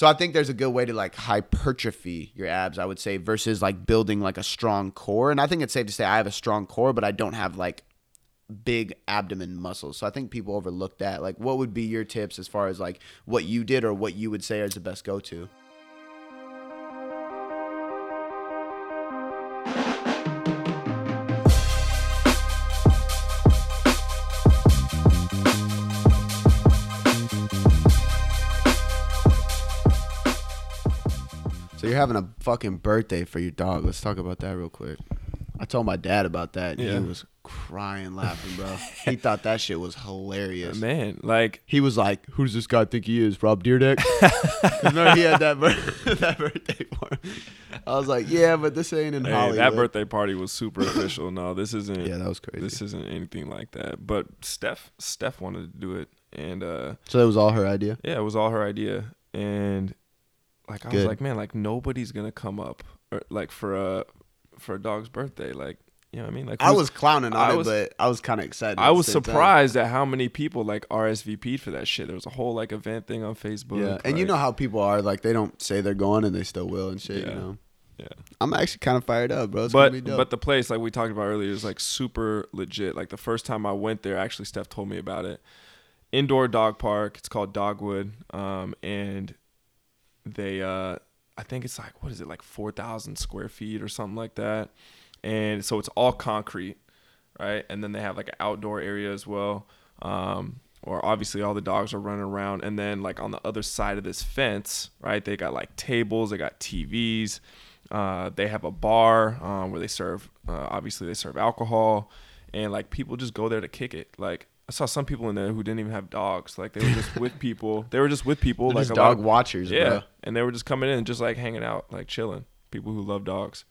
So I think there's a good way to like hypertrophy your abs, I would say, versus like building like a strong core. And I think it's safe to say I have a strong core, but I don't have like big abdomen muscles. So I think people overlook that. Like what would be your tips as far as like what you did or what you would say is the best go to? So you're having a fucking birthday for your dog. Let's talk about that real quick. I told my dad about that. And Yeah. He was crying, laughing, bro. he thought that shit was hilarious. Man, like He was like, "Who does this guy think he is, Rob Dyrdek?" Remember, he had that bir- that birthday party. I was like, "Yeah, but this ain't in hey, Hollywood." that birthday party was super official. No, this isn't. Yeah, that was crazy. This isn't anything like that. But Steph, Steph wanted to do it, and uh, so that was all her idea. yeah, it was all her idea. And like I was like, man, like nobody's gonna come up or, like for a for a dog's birthday. Like you know what I mean? Like I was clowning on I it, was- but I was kind of excited. I was same time. surprised at how many people like RSVP'd for that shit. There was a whole like event thing on Facebook. Yeah, and you know how people are like they don't say they're going and they still will and shit. Yeah. You know, Yeah. I'm actually kind of fired up, bro. It's but gonna be dope. but the place like we talked about earlier is like super legit. Like the first time I went there, actually Steph told me about it. Indoor dog park. It's called Dogwood, um, and they uh, I think it's like what is it like four thousand square feet or something like that, and so it's all concrete, right? And then they have like an outdoor area as well. Um, or obviously all the dogs are running around and then like on the other side of this fence right they got like tables they got tvs uh, they have a bar um, where they serve uh, obviously they serve alcohol and like people just go there to kick it like i saw some people in there who didn't even have dogs like they were just with people they were just with people They're like just dog of- watchers, yeah bro. and they were just coming in and just like hanging out like chilling people who love dogs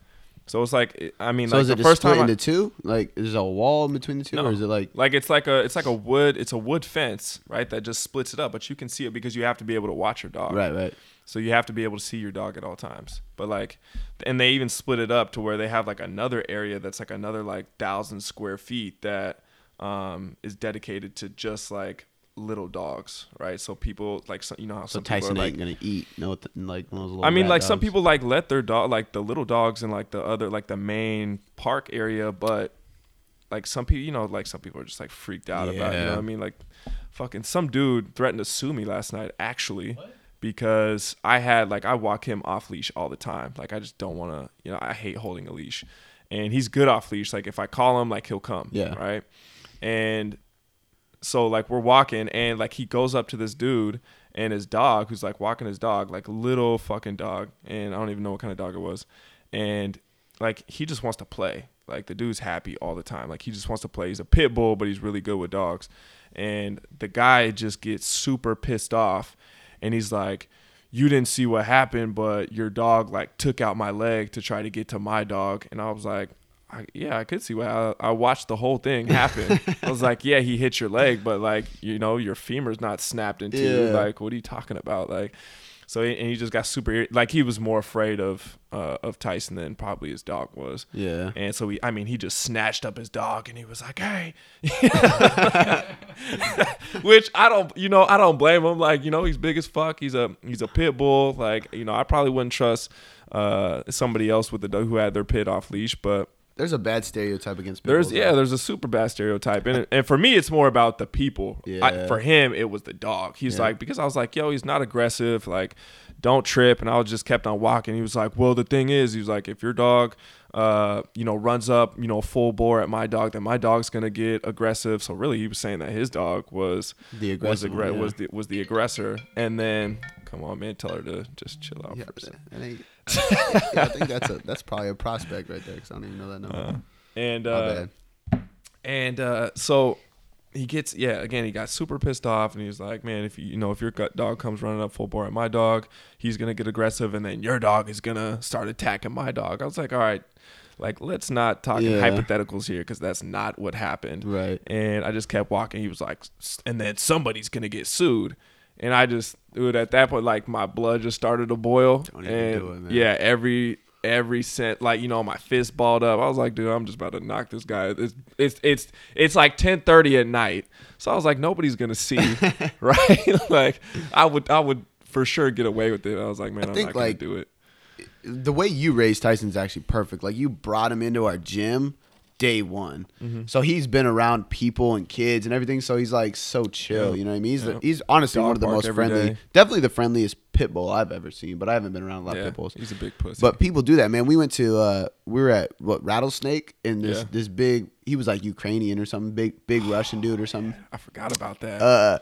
so it's like i mean So like is the it just first split time I- into two? Like, is there a wall in between the two, No. or is it like? like it's like a it's like a wood it's a wood fence right that just splits it up but you can see it because you have to be able to watch your dog Right, right. so you have to be able to see your dog at all times but like and they even split it up to where they have like another area that's like another like thousand square feet that um is dedicated to just like little dogs right so people like so, you know how So some people are Tyson like gonna eat no th- like those little I mean, rat like some people like let their dog, like the little dogs in like the other, like the main park area, but like some people, you know, like some people are just like freaked out about it. You know what I mean? Like, fucking some dude threatened to sue me last night, actually, because I had like I walk him off leash all the time. Like I just don't want to, you know, I hate holding a leash, and he's good off leash. Like if I call him, like he'll come. Yeah. Right. And so like we're walking and like he goes up to this dude and his dog who's like walking his dog like little fucking dog and i don't even know what kind of dog it was. And like he just wants to play. Like the dude's happy all the time. Like he just wants to play. He's a pit bull but he's really good with dogs. And the guy just gets super pissed off and he's like you didn't see what happened but your dog like took out my leg to try to get to my dog. And i was like I, yeah, I could see why. I, I watched the whole thing happen. I was like, yeah, he hit your leg, but like, you know, your femur's not snapped into. Yeah. Like, what are you talking about? Like, so he- and he just got super like he was more afraid of uh, of Tyson than probably his dog was. Yeah. And so he, I mean, he just snatched up his dog and he was like, "Hey," which I don't, you know, I don't blame him. Like, you know, he's big as fuck. He's a he's a pit bull. Like, you know, I probably wouldn't trust uh, somebody else with the dog who had their pit off leash, but There's a bad stereotype against pit there's bulls, yeah, though. there's a super bad stereotype, and and for me, it's more about the people. I, Yeah. for him, it was the dog. He's Yeah. like because I was like, yo, he's not aggressive, like don't trip, and I was just kept on walking. He was like, well, the thing is, he was like, if your dog, uh, you know, runs up, you know, full bore at my dog, then my dog's gonna get aggressive. So really, he was saying that his dog was The was aggressive yeah. was the was the aggressor, and then come on, man, tell her to just chill out Yeah, for a second. Yeah, I think that's a that's probably a prospect right there because I don't even know that number. And uh. And uh, so he gets yeah again he got super pissed off and he's like man if you you know if your gut dog comes running up full bore at my dog he's gonna get aggressive and then your dog is gonna start attacking my dog i was like all right like let's not talk in Yeah. hypotheticals here because that's not what happened Right. and i just kept walking he was like "S- and then somebody's gonna get sued and i just dude at that point like my blood just started to boil Don't even and do it, man. yeah every every cent like you know my fist balled up i was like dude i'm just about to knock this guy it's it's it's, it's like 10:30 at night so i was like nobody's gonna see right like i would i would for sure get away with it. I was like, man, I am think, not gonna like, do it. the way you raised Tyson's actually perfect. Like you brought him into our gym day one, Mm-hmm. so he's been around people and kids and everything. So he's like so chill. Yeah. You know what I mean? He's Yeah. he's honestly Dog one of the most friendly, day. definitely the friendliest pit bull I've ever seen. But I haven't been around a lot Yeah, of pit bulls. he's a big pussy. But people do that, man. We went to uh we were at what Rattlesnake and this this big he was like Ukrainian or something, big big Russian dude or something. I forgot about that. Uh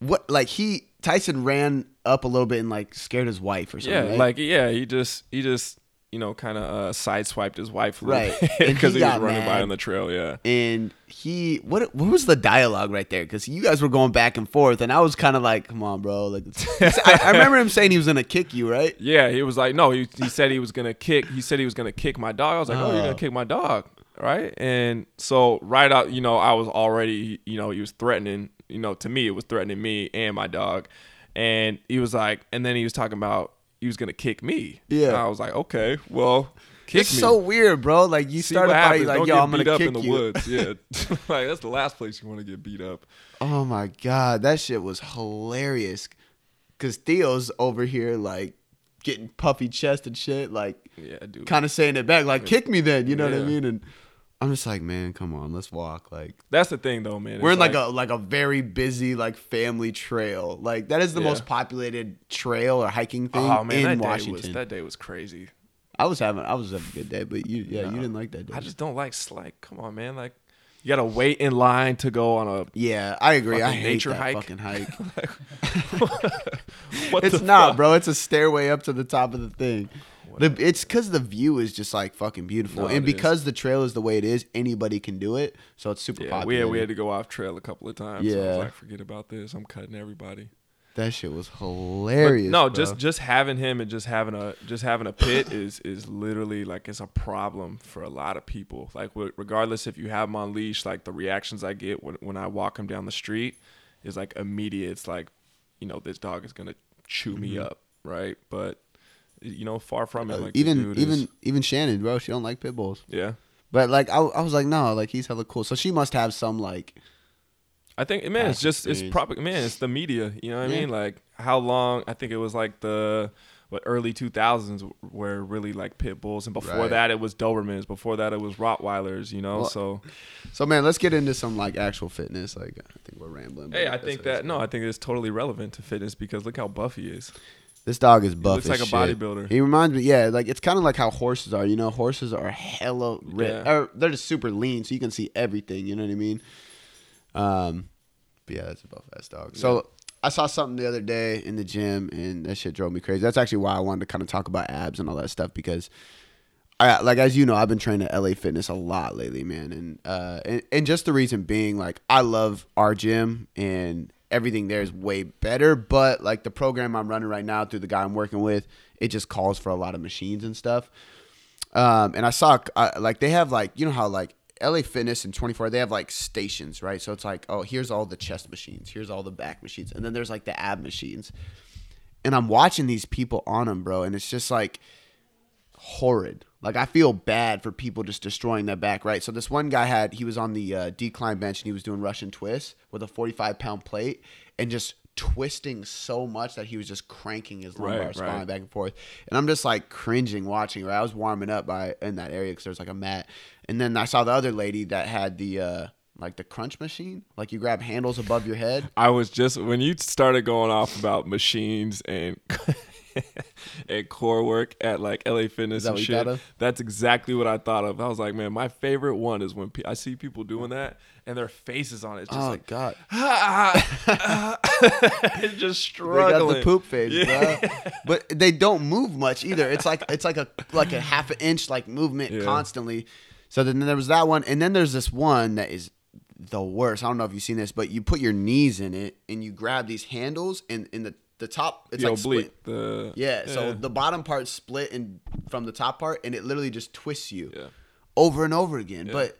what like he Tyson ran up a little bit and like scared his wife or something. yeah, right? like yeah, he just he just you know kind of uh, sideswiped his wife Right. And he because he, was running by on the trail. Yeah, and he what what was the dialogue right there? Because you guys were going back and forth, and I was kind of like, "Come on, bro!" Like, I, I remember him saying he was gonna kick you, right? yeah. He was like, no, he, he said he was gonna kick. He said he was gonna kick my dog. I was like, oh, you're Oh. gonna kick my dog, right? And so right out, you know, I was already, you know, he was threatening. You know, to me, it was threatening me and my dog. And he was like, and then he was talking about he was gonna kick me. Yeah. And I was like, okay, well, kick it's me. so weird, bro. Like you See started what like, Don't "Yo, I'm gonna up kick in the you." woods. Yeah, like that's the last place you want to get beat up. Oh my god, that shit was hilarious. Cause Theo's over here like getting puffy chest and shit, like Yeah, dude. kind of saying it back, like "Kick me, then." You know what I mean? And I'm just like, man, come on, let's walk. Like That's the thing, though, man. we're in It's like, a like a very busy like family trail. Like that is the Yeah. most populated trail or hiking thing oh man, in that day Washington. was that day was crazy. I was having I was having a good day, but you yeah No. you didn't like that day. I just don't like like. Come on, man. Like you gotta wait in line to go on a. yeah, I agree. I hate nature that hike. fucking hike. what it's not, fuck? bro. It's a stairway up to the top of the thing. The, it's because the view is just like fucking beautiful, No, and it because the trail is the way it is, anybody can do it. So it's super Yeah, popular. we had, we had to go off trail a couple of times. So I Yeah. was like, forget about this. I'm cutting everybody. that shit was But hilarious. no, bro. just just having him and just having a just having a pit is is literally like it's a problem for a lot of people. Like wh- regardless if you have him on leash, like the reactions I get when when I walk him down the street is like immediate. It's like, you know, this dog is gonna chew me mm-hmm. up, right? But you know, far from it. Uh, Like even even is- even Shannon, bro. She don't like pit bulls. yeah. But like I, I was like, no, like he's hella cool. So she must have some like I think man, it's just it's probably man, it's the media. You know what Yeah. I mean? Like how long? I think it was like the what early two thousands were really like pit bulls, and before Right. that it was Dobermans. Before that it was Rottweilers. You know, Well, so So man, let's get into some like actual fitness. Like I think we're rambling. hey, I think that no. I think it's totally relevant to fitness because look how buff he is. This dog is buff. looks as like a shit. bodybuilder. He reminds me, yeah, like it's kind of like how horses are. You know, horses are hella ripped. Yeah. Or they're just super lean, so you can see everything. You know what I mean? Um, but yeah, that's a buff ass dog. So I saw something the other day in the gym, and that shit drove me crazy. That's actually why I wanted to kind of talk about abs and all that stuff because. I, like as you know, I've been training at LA Fitness a lot lately, man, and uh, and, and just the reason being, like, I love our gym and everything there is way better. But like the program I'm running right now through the guy I'm working with, it just calls for a lot of machines and stuff. Um, and I saw like they have like you know how like LA Fitness and 24 they have like stations, right? So it's like oh here's all the chest machines, here's all the back machines, and then there's like the ab machines. And I'm watching these people on them, bro, and it's just like horrid. Like I feel bad for people just destroying their back, right? So this one guy had he was on the uh, decline bench and he was doing Russian twists with a 45 pound plate and just twisting so much that he was just cranking his lumbar Right, spine right. back and forth. And I'm just like cringing watching. Right, I was warming up by in that area because there's like a mat, and then I saw the other lady that had the uh, like the crunch machine, like you grab handles above your head. I was just when you started going off about machines and and core work at like LA Fitness and shit. That's exactly what I thought of. I was like, man, my favorite one is when pe- I see people doing that and their faces on it, it's just oh like God, it's just struggling. they got the poop face, Yeah. bro. But they don't move much either. It's like it's like a like a half an inch like movement Yeah. constantly. So then there was that one, and then there's this one that is the worst. I don't know if you've seen this, but you put your knees in it and you grab these handles, and in the the top it's The like split. The Yeah, so the bottom part split and from the top part, and it literally just twists you Yeah. over and over again. Yeah. But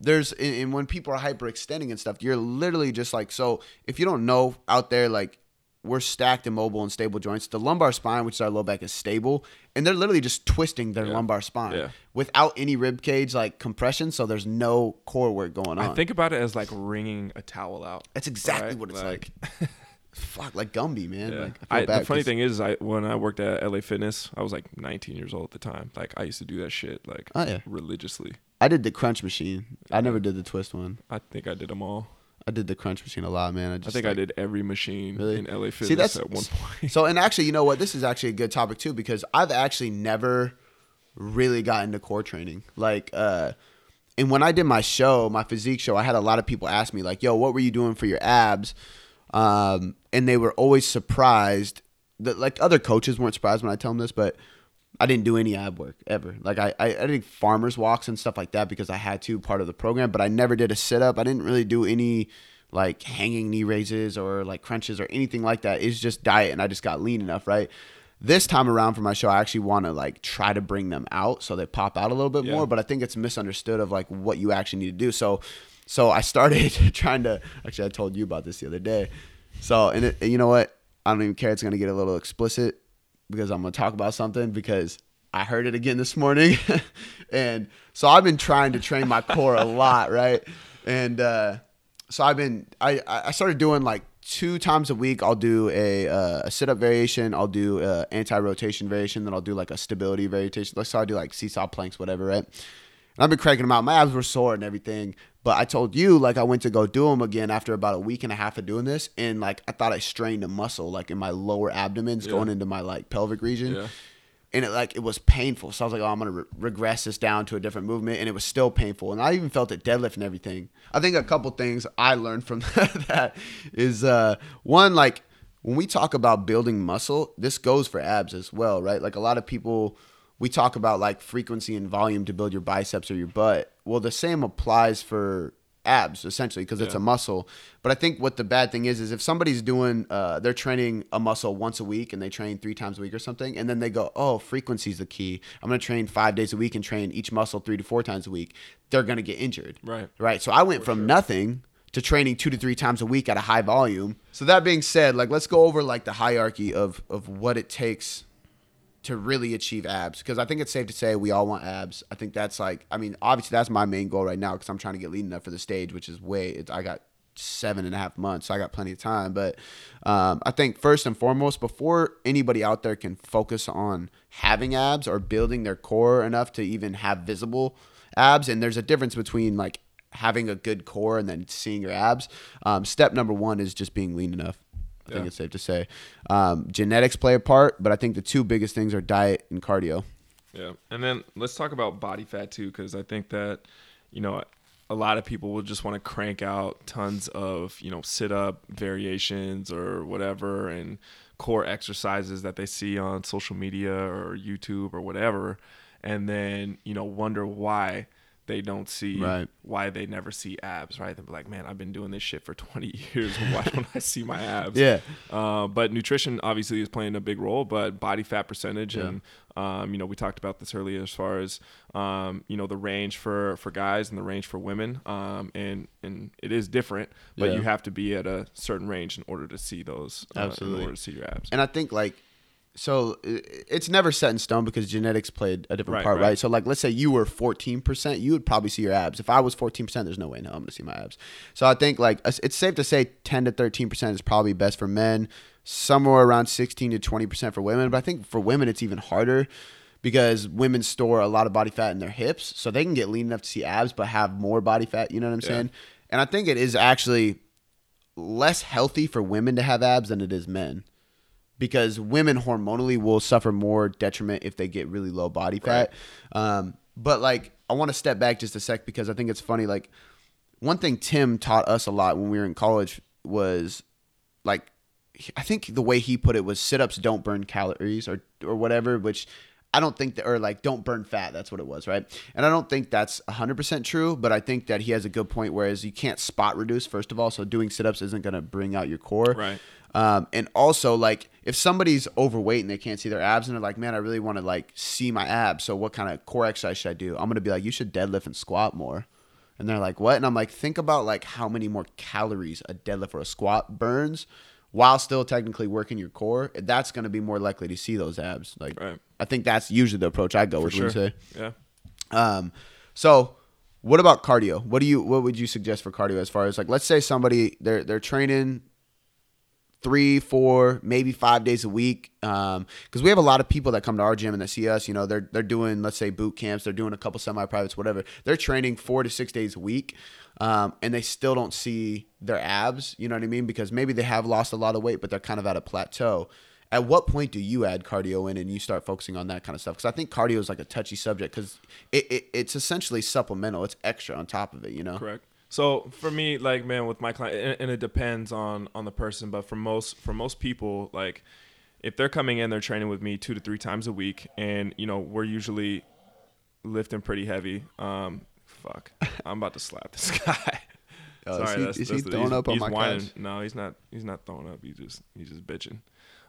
there's and, and when people are hyperextending and stuff, you're literally just like so. If you don't know out there, like we're stacked and mobile and stable joints. The lumbar spine, which is our low back, is stable, and they're literally just twisting their Yeah. lumbar spine Yeah. without any rib cage like compression. So there's no core work going on. I think about it as like wringing a towel out. that's exactly right? what it's like. fuck like Gumby, man. Yeah. Like, I, the funny thing is, I when I worked at LA Fitness, I was like 19 years old at the time. Like I used to do that shit like Oh, yeah. religiously. I did the crunch machine. I never did the twist one. I think I did them all. I did the crunch machine a lot, man. I, I just, think I did every machine Really? in LA Fitness See, that's at one point. So, and actually, you know what? This is actually a good topic too because I've actually never really got into core training. Like, uh, and when I did my show, my physique show, I had a lot of people ask me like, "Yo, what were you doing for your abs?" Um, and they were always surprised that like other coaches weren't surprised when I tell them this, but I didn't do any ab work ever. Like I, I, I did farmers walks and stuff like that because I had to part of the program, but I never did a sit up. I didn't really do any like hanging knee raises or like crunches or anything like that. It's just diet and I just got lean enough, right? This time around for my show, I actually want to like try to bring them out so they pop out a little bit Yeah. more, but I think it's misunderstood of like what you actually need to do. So, so I started trying to. Actually, I told you about this the other day. So, and it, you know what? I don't even care. It's gonna get a little explicit because I'm gonna talk about something because I heard it again this morning, and so I've been trying to train my core a lot, right? And uh, so I've been I I started doing like two times a week. I'll do a uh, a sit up variation. I'll do a anti rotation variation. Then I'll do like a stability variation. Like so I do like seesaw planks, whatever, right? And I've been cranking them out. My abs were sore and everything. But I told you, like, I went to go do them again after about a week and a half of doing this. And, like, I thought I strained a muscle, like, in my lower abdomens Yeah. going into my, like, pelvic region. Yeah. And it, like, it was painful. So I was like, oh, I'm going to re- regress this down to a different movement. And it was still painful. And I even felt it deadlift and everything. I think a couple things I learned from that is, uh, one, like, when we talk about building muscle, this goes for abs as well, right? Like, a lot of people we talk about like frequency and volume to build your biceps or your butt. Well, the same applies for abs essentially because it's a muscle. But I think what the bad thing is is if somebody's doing uh, they're training a muscle once a week and they train three times a week or something, and then they go, oh, frequency's the key. I'm gonna train five days a week and train each muscle three to four times a week. They're gonna get injured. Right. Right. So I went from nothing to training two to three times a week at a high volume. So that being said, like let's go over like the hierarchy of of what it takes to really achieve abs because I think it's safe to say we all want abs. I think that's like I mean obviously that's my main goal right now because I'm trying to get lean enough for the stage, which is way I got seven and a half months, so I got plenty of time. But um, I think first and foremost, before anybody out there can focus on having abs or building their core enough to even have visible abs, and there's a difference between like having a good core and then seeing your abs. Um, step number one is just being lean enough. I think it's safe to say. Um, genetics play a part, but I think the two biggest things are diet and cardio. Yeah, and then let's talk about body fat too, because I think that you know a lot of people will just want to crank out tons of you know sit up variations or whatever and core exercises that they see on social media or YouTube or whatever, and then you know wonder why they don't see Right. why they never see abs, right? They're like, man, I've been doing this shit for 20 years. Why don't I see my abs? Yeah. Uh, but nutrition obviously is playing a big role, but body fat percentage Yeah. and um, you know we talked about this earlier as far as um, you know the range for for guys and the range for women, um, and and it is different, but Yeah. you have to be at a certain range in order to see those. Uh, Absolutely. in order to see your abs. And I think like so uh, it's never set in stone because genetics played a different Right, part, right. right. So like let's say you were 14%, you would probably see your abs. If I was 14%, there's no way no I'm going to see my abs. So I think like it's it's safe to say 10 to 13% is probably best for men, somewhere around 16 to 20% for women, but I think for women it's even harder because women store a lot of body fat in their hips, so they can get lean enough to see abs but have more body fat, you know what I'm Yeah. saying? And I think it is actually less healthy for women to have abs than it is men because women hormonally will suffer more detriment if they get really low body fat. Um, but like, I want to step back just a sec because I think it's funny. Like, one thing Tim taught us a lot when we were in college was like, I think the way he put it was sit ups don't burn calories or, or whatever, which I don't think that, or like don't burn fat. That's what it was, right? And I don't think that's 100% true, but I think that he has a good point. Whereas you can't spot reduce, first of all. So doing sit ups isn't going to bring out your core. Right. Um, and also, like, if somebody's overweight and they can't see their abs and they're like, man, I really want to like see my abs. So what kind of core exercise should I do? I'm gonna be like, you should deadlift and squat more. And they're like, what? And I'm like, think about like how many more calories a deadlift or a squat burns while still technically working your core. That's gonna be more likely to see those abs. Like, Right. I think that's usually the approach I go For with. Sure. say? Yeah. Um, so what about cardio? What do you what would you suggest for cardio as far as like let's say somebody they're they're training three, four, maybe five days a week. Because we have a lot of people that come to our gym and they see us. You know, they're they're doing let's say boot camps, they're doing a couple semi privates, whatever. They're training four to six days a week, um, and they still don't see their abs. You know what I mean? Because maybe they have lost a lot of weight, but they're kind of at a plateau. At what point do you add cardio in and you start focusing on that kind of stuff? Because I think cardio is like a touchy subject because it, it, it's essentially supplemental. It's extra on top of it. You know. Correct. So for me, like man, with my client, and, and it depends on on the person, but for most for most people, like if they're coming in, they're training with me two to three times a week, and you know we're usually lifting pretty heavy. Um, fuck, I'm about to slap this guy. Oh, is he- is he throwing he's- up on my whining. couch? No, he's not. He's not throwing up. He's just he's just bitching.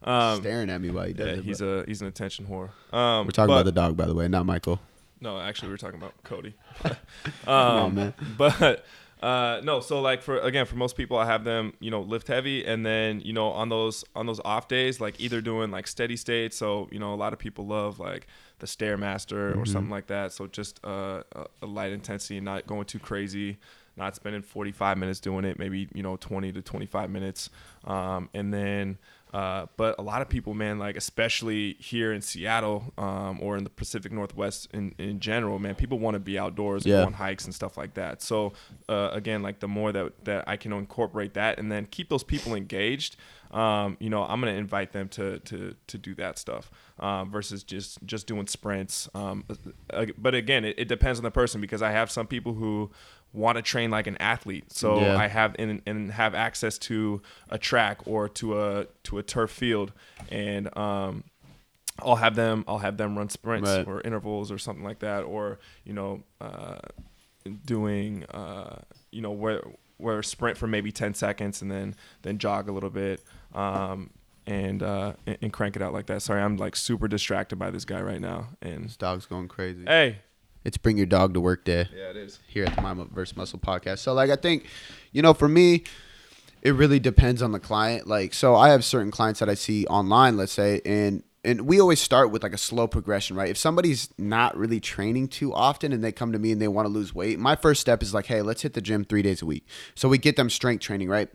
Um, Staring at me while he does yeah, it. he's but- a he's an attention whore. Um, We're talking but- about the dog, by the way, not Michael. no, actually, we are talking about Cody. on, um, man. But uh, no, so like for again, for most people, I have them, you know, lift heavy, and then you know on those on those off days, like either doing like steady state. So you know, a lot of people love like the stairmaster Mm-hmm. or something like that. So just uh, a, a light intensity, not going too crazy. Not spending 45 minutes doing it, maybe you know 20 to 25 minutes, um, and then uh, but a lot of people, man, like especially here in Seattle um, or in the Pacific Northwest in, in general, man, people want to be outdoors and Yeah. go on hikes and stuff like that. So uh, again, like the more that that I can incorporate that and then keep those people engaged, um, you know, I'm gonna invite them to to to do that stuff um, versus just just doing sprints. Um, uh, but again, it, it depends on the person because I have some people who want to train like an athlete. So Yeah. I have and, and have access to a track or to a to a turf field, and um, I'll have them I'll have them run sprints Right. or intervals or something like that, or you know, uh, doing uh, you know where where sprint for maybe ten seconds and then then jog a little bit. Um, and, uh, and and crank it out like that. Sorry, I'm like super distracted by this guy right now. And This dog's going crazy. hey, It's bring your dog to work day. yeah, it is. here at the Mind vs Muscle podcast. So like I think, you know, for me, it really depends on the client. Like so I have certain clients that I see online, let's say, and and we always start with like a slow progression, right? If somebody's not really training too often and they come to me and they want to lose weight, my first step is like, hey, let's hit the gym three days a week. So we get them strength training, right?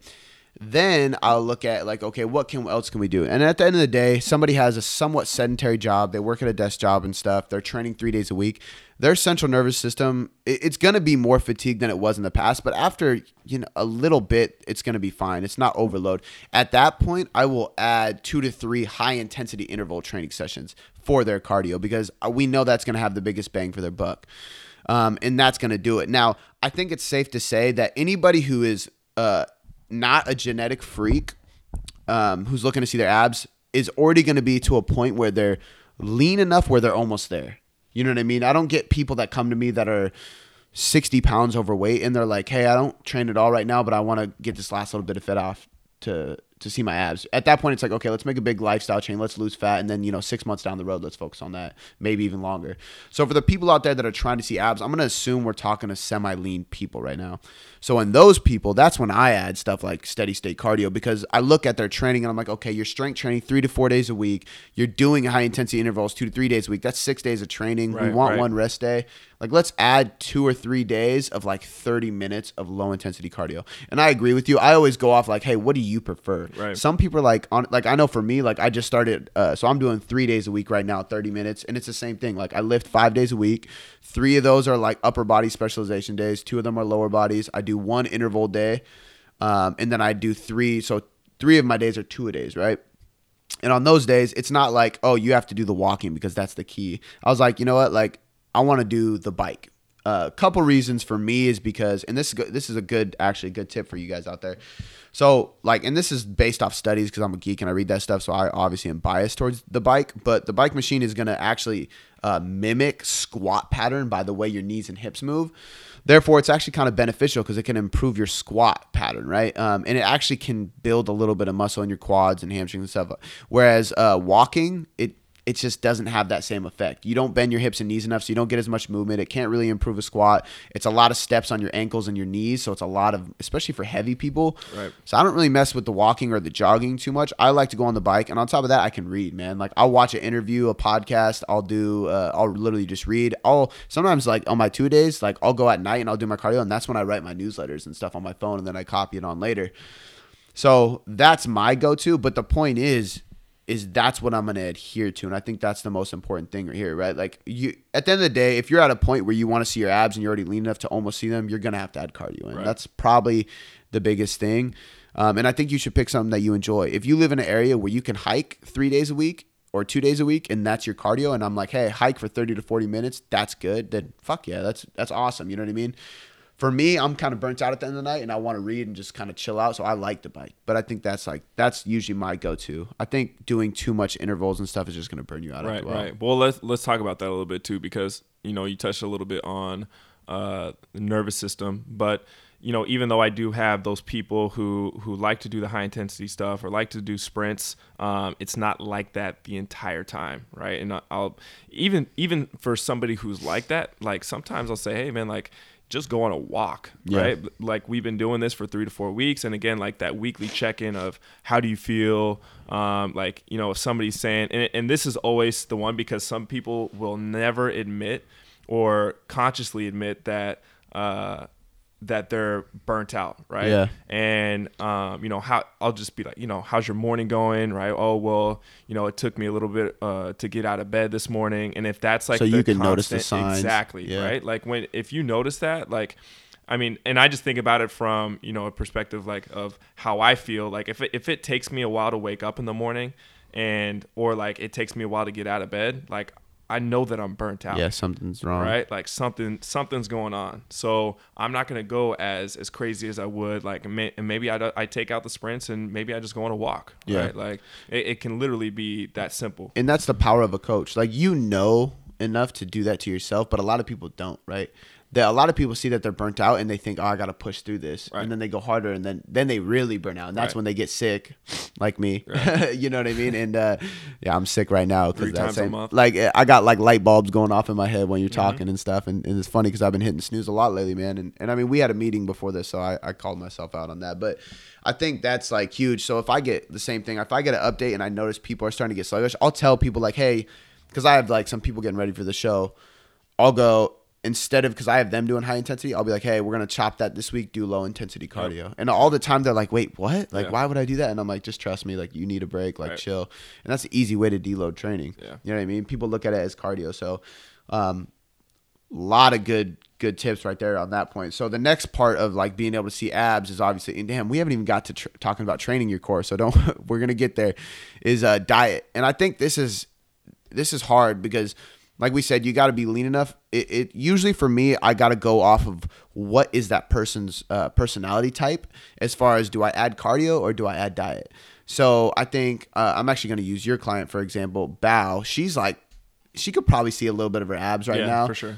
Then I'll look at like, okay, what can what else can we do? And at the end of the day, somebody has a somewhat sedentary job. They work at a desk job and stuff. They're training three days a week. Their central nervous system, it's gonna be more fatigued than it was in the past. But after you know a little bit, it's gonna be fine. It's not overload. At that point, I will add two to three high intensity interval training sessions for their cardio because we know that's gonna have the biggest bang for their buck. Um, and that's going to do it. Now, I think it's safe to say that anybody who is uh, not a genetic freak um, who's looking to see their abs is already going to be to a point where they're lean enough where they're almost there. You know what I mean? I don't get people that come to me that are 60 pounds overweight and they're like, hey, I don't train at all right now, but I want to get this last little bit of fat off to to see my abs. At that point, it's like, okay, let's make a big lifestyle change. Let's lose fat. And then, you know, six months down the road, let's focus on that. Maybe even longer. So for the people out there that are trying to see abs, I'm going to assume we're talking to semi lean people right now. So in those people, that's when I add stuff like steady state cardio because I look at their training and I'm like, okay, you're strength training three to four days a week. You're doing high intensity intervals two to three days a week. That's six days of training. we want right. one rest day. Like let's add two or three days of like 30 minutes of low intensity cardio. And I agree with you. I always go off like, hey, what do you prefer? Right. Some people are like on like I know for me, like I just started uh, so I'm doing three days a week right now, 30 minutes, and it's the same thing. Like I lift five days a week. Three of those are like upper body specialization days, two of them are lower bodies. I do one interval day. Um, and then I do three, so three of my days are two a days, right? And on those days, it's not like, oh, you have to do the walking because that's the key. I was like, you know what? Like, I want to do the bike. A couple reasons for me is because, and this is this is a good, actually, good tip for you guys out there. So, like, and this is based off studies because I'm a geek and I read that stuff. So I obviously am biased towards the bike, but the bike machine is going to actually uh, mimic squat pattern by the way your knees and hips move. Therefore, it's actually kind of beneficial because it can improve your squat pattern, right? Um, and it actually can build a little bit of muscle in your quads and hamstrings and stuff. Whereas uh, walking, it it just doesn't have that same effect. You don't bend your hips and knees enough, so you don't get as much movement. It can't really improve a squat. It's a lot of steps on your ankles and your knees, so it's a lot of, especially for heavy people. Right. So I don't really mess with the walking or the jogging too much. I like to go on the bike, and on top of that, I can read, man. Like I'll watch an interview, a podcast. I'll do, uh, I'll literally just read. I'll sometimes like on my two days, like I'll go at night and I'll do my cardio, and that's when I write my newsletters and stuff on my phone, and then I copy it on later. So that's my go-to. But the point is, is that's what I'm going to adhere to, and I think that's the most important thing right here, right? Like you, at the end of the day, if you're at a point where you want to see your abs and you're already lean enough to almost see them, you're going to have to add cardio in. Right. That's probably the biggest thing. Um, and I think you should pick something that you enjoy. If you live in an area where you can hike three days a week or two days a week, and that's your cardio, and I'm like, hey, hike for 30 to 40 minutes, that's good. Then fuck yeah, that's that's awesome. You know what I mean? For me, I'm kind of burnt out at the end of the night, and I want to read and just kind of chill out. So I like the bike, but I think that's like that's usually my go-to. I think doing too much intervals and stuff is just going to burn you out. Right, while. right. Well, let's let's talk about that a little bit too, because you know you touched a little bit on uh, the nervous system, but you know even though I do have those people who who like to do the high intensity stuff or like to do sprints, um, it's not like that the entire time, right? And I'll even even for somebody who's like that, like sometimes I'll say, hey man, like just go on a walk, Yeah. right? Like we've been doing this for three to four weeks, and again, like that weekly check-in of how do you feel? Um, like you know, if somebody's saying, and, and this is always the one because some people will never admit or consciously admit that uh, that they're burnt out, right? Yeah. And um, you know how I'll just be like, you know, how's your morning going, right? Oh well, you know, it took me a little bit uh, to get out of bed this morning, and if that's like So you can notice the signs. exactly, Yeah. right? Like when if you notice that, like. I mean, and I just think about it from you know a perspective like of how I feel. Like if it, if it takes me a while to wake up in the morning, and or like it takes me a while to get out of bed, like I know that I'm burnt out Yeah, something's wrong. right like something something's going on so i'm not going to go as as crazy as i would like may, and maybe I, I take out the sprints and maybe i just go on a walk Yeah. right like it, it can literally be that simple and that's the power of a coach. Like you know enough to do that to yourself, but a lot of people don't, right? That a lot of people see that they're burnt out and they think, "Oh, I got to push through this," Right. and then they go harder, and then then they really burn out, and that's Right. when they get sick, like me. you know what I mean? And uh, yeah, I'm sick right now because that same like I got like light bulbs going off in my head when you're Mm-hmm. talking and stuff, and, and it's funny because I've been hitting snooze a lot lately, man. And and I mean, we had a meeting before this, so I, I called myself out on that, but. I think that's like huge. So if I get the same thing, if I get an update and I notice people are starting to get sluggish, I'll tell people like, hey, because I have like some people getting ready for the show. I'll go instead of because I have them doing high intensity, I'll be like, hey, we're gonna chop that this week, do low intensity cardio. And all the time they're like, wait, what? Like, Yeah. why would I do that? And I'm like, just trust me, like you need a break, like Right. chill. And that's an easy way to deload training. Yeah. You know what I mean? People look at it as cardio. So um a lot of good good tips right there on that point. So the next part of like being able to see abs is obviously and damn, we haven't even got to tr- talking about training your core. So don't we're going to get there is uh diet. And I think this is this is hard because like we said you got to be lean enough. It, it usually for me i got to go off of what is that person's uh, personality type as far as do i add cardio or do i add diet. So i think uh, i'm actually going to use your client for example bao. She's like she could probably see a little bit of her abs right yeah now. for sure.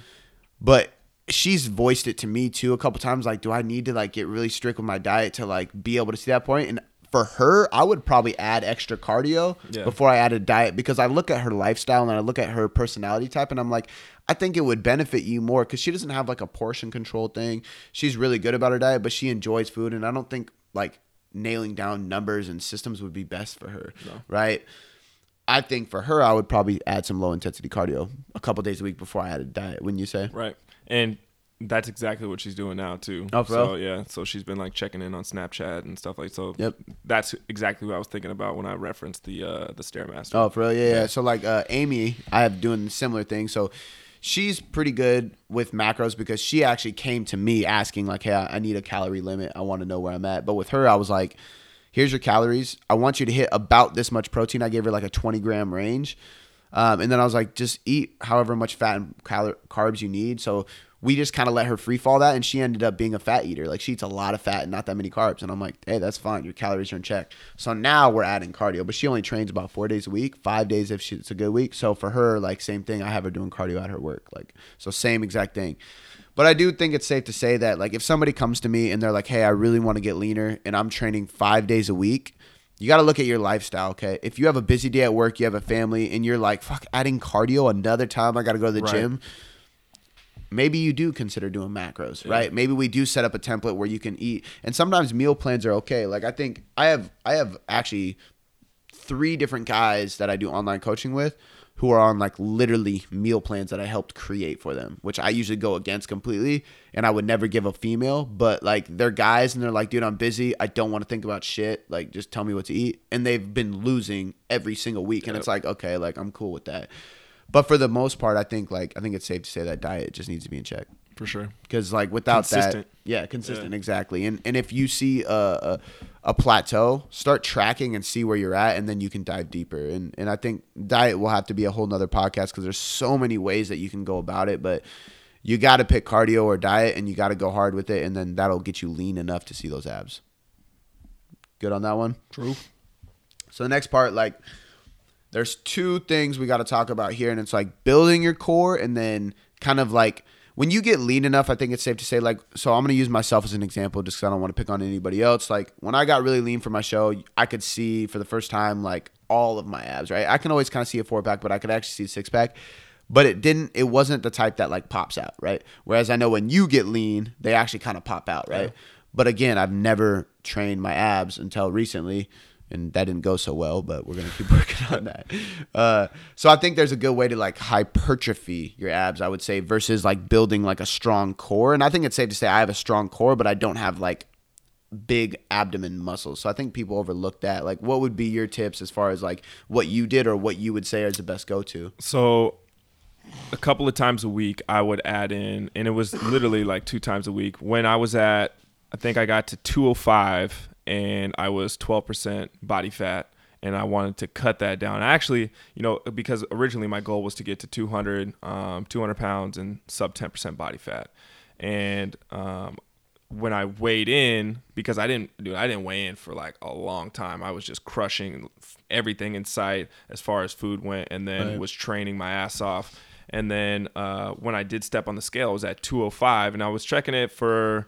But she's voiced it to me too a couple times like do i need to like get really strict with my diet to like be able to see that point? And for her i would probably add extra cardio Yeah. before i added diet because i look at her lifestyle and i look at her personality type and i'm like i think it would benefit you more because she doesn't have like a portion control thing she's really good about her diet but she enjoys food and i don't think like nailing down numbers and systems would be best for her right I think for her, I would probably add some low intensity cardio a couple days a week before I added diet. Wouldn't you say? right and that's exactly what she's doing now too Oh, for so real? yeah so she's been like checking in on snapchat and stuff like so Yep. that's exactly what i was thinking about when i referenced the uh the stairmaster Oh, for real? Yeah, yeah. So like uh, Amy, I have doing similar things. So she's pretty good with macros because she actually came to me asking like, "Hey, I I need a calorie limit. I want to know where I'm at." But with her, I was like, "Here's your calories. I want you to hit about this much protein." I gave her like a 20 gram range, um, and then I was like, "Just eat however much fat and cal- carbs you need." So we just kind of let her free fall that, and she ended up being a fat eater. Like she eats a lot of fat and not that many carbs. And I'm like, hey, that's fine. Your calories are in check. So now we're adding cardio, but she only trains about four days a week, five days if she, it's a good week. So for her, like same thing. I have her doing cardio at her work, like so same exact thing. But I do think it's safe to say that like if somebody comes to me and they're like, hey, I really want to get leaner, and I'm training five days a week. You got to look at your lifestyle, okay? If you have a busy day at work, you have a family, and you're like, fuck, adding cardio another time, I got to go to the Right. gym maybe you do consider doing macros, right? Maybe we do set up a template where you can eat. And sometimes meal plans are okay. Like I think I have I have actually three different guys that I do online coaching with who are on like literally meal plans that I helped create for them, which I usually go against completely. And I would never give a female, but like they're guys and they're like, dude, I'm busy. I don't want to think about shit. Like, just tell me what to eat. And they've been losing every single week. And Yep. it's like, okay, like I'm cool with that. But for the most part, I think like I think it's safe to say that diet just needs to be in check for sure. because like without Consistent. that yeah consistent exactly and and if you see a, a a plateau start tracking and see where you're at and then you can dive deeper and and i think diet will have to be a whole nother podcast because there's so many ways that you can go about it but you got to pick cardio or diet and you got to go hard with it and then that'll get you lean enough to see those abs good on that one True. so the next part, like, there's two things we got to talk about here, and it's like building your core, and then kind of like when you get lean enough. I think it's safe to say, like, so I'm gonna use myself as an example, just because I don't want to pick on anybody else. Like when I got really lean for my show, I could see for the first time like all of my abs. Right, I can always kind of see a four pack, but I could actually see a six pack. But it didn't. It wasn't the type that like pops out, right? Whereas I know when you get lean, they actually kind of pop out, right? But again, I've never trained my abs until recently, and that didn't go so well. But we're gonna keep working on that. Uh, so I think there's a good way to like hypertrophy your abs. I would say versus like building like a strong core. And I think it's safe to say I have a strong core, but I don't have like big abdomen muscles. So I think people overlook that. Like, what would be your tips as far as like what you did or what you would say is the best go to? So a couple of times a week I would add in and it was literally like two times a week. When I was at I think I got to 205 and I was 12% body fat and I wanted to cut that down. I actually, you know, because originally my goal was to get to 200, um, 200 pounds and sub 10% body fat. And um, when I weighed in, because I didn't, dude, I didn't weigh in for like a long time. I was just crushing everything in sight as far as food went, and then Right. was training my ass off. And then uh, when I did step on the scale, I was at 205, and I was checking it for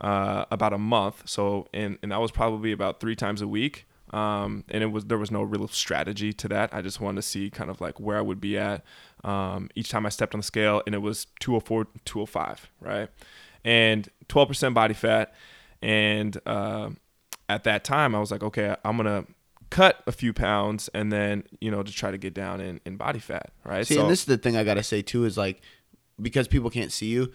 uh, about a month. So, and and that was probably about three times a week. Um, and it was there was no real strategy to that. I just wanted to see kind of like where I would be at um, each time I stepped on the scale, and it was 204, 205, right? And 12% body fat. And uh, at that time, I was like, okay, I'm gonna cut a few pounds and then you know to try to get down in, in body fat, right? See, and this is the thing I gotta say too is like because people can't see you.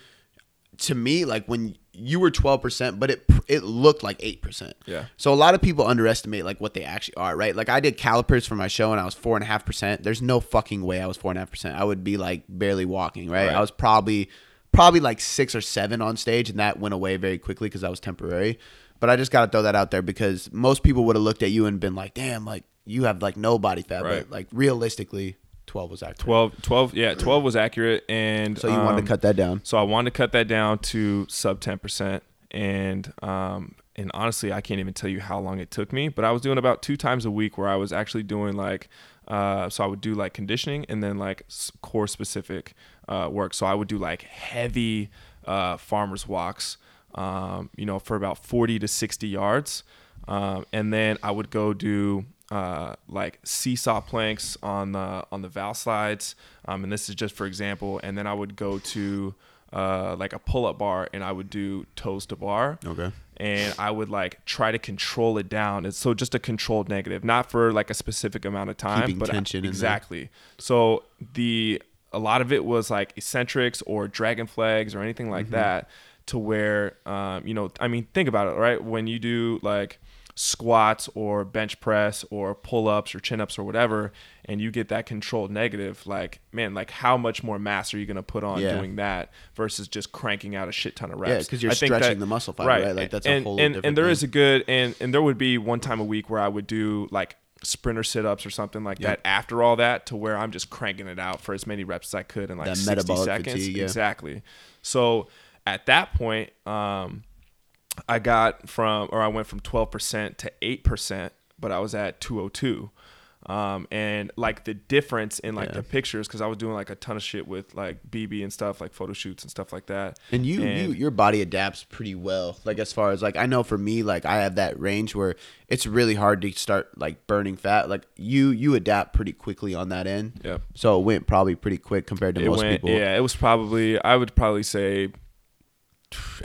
To me, like when you were twelve percent, but it it looked like eight percent. Yeah. So a lot of people underestimate like what they actually are, right? Like I did calipers for my show and I was four and a half percent. There's no fucking way I was four and a half percent. I would be like barely walking, right? Right. I was probably probably like six or seven on stage, and that went away very quickly because that was temporary. But I just gotta throw that out there because most people would have looked at you and been like, "Damn, like you have like no body fat." Right. But like realistically, twelve was accurate. 12, 12 yeah, 12 was accurate. And So you wanted um, to cut that down. So I wanted to cut that down to sub 10%. And, um, and honestly, I can't even tell you how long it took me, but I was doing about two times a week where I was actually doing like, uh, so I would do like conditioning and then like core specific, uh, work. So I would do like heavy, uh, farmer's walks, um, you know, for about 40 to 60 yards. Um, and then I would go do, uh, like seesaw planks on the on the Valslides, um, and this is just for example. And then I would go to uh, like a pull up bar, and I would do toes to bar. Okay. And I would like try to control it down. It's so just a controlled negative, not for like a specific amount of time, Keeping but I- tension in there. exactly. So the a lot of it was like eccentrics or dragon flags or anything like Mm-hmm. that, to where um, you know, I mean, think about it, right? When you do like squats or bench press or pull ups or chin ups or whatever, and you get that controlled negative, like man, like how much more mass are you gonna put on Yeah. doing that versus just cranking out a shit ton of reps? Yeah, because you're I think stretching that- the muscle fiber, right? Like that's and, a whole and, different and there thing. is a good and and there would be one time a week where I would do like sprinter sit-ups or something like Yep. that after all that to where I'm just cranking it out for as many reps as I could in like That 60 seconds fatigue, yeah. exactly so at that point um I got from or I went from 12% to 8% but I was at 202 um, and like the difference in like Yeah. the pictures because I was doing like a ton of shit with like BB and stuff like photo shoots and stuff like that And you, you, your body adapts pretty well. Like as far as like, I know for me, like I have that range where it's really hard to start like burning fat. Like you, you adapt pretty quickly on that end. Yep. So it went probably pretty quick compared to it most went people. yeah it was probably i would probably say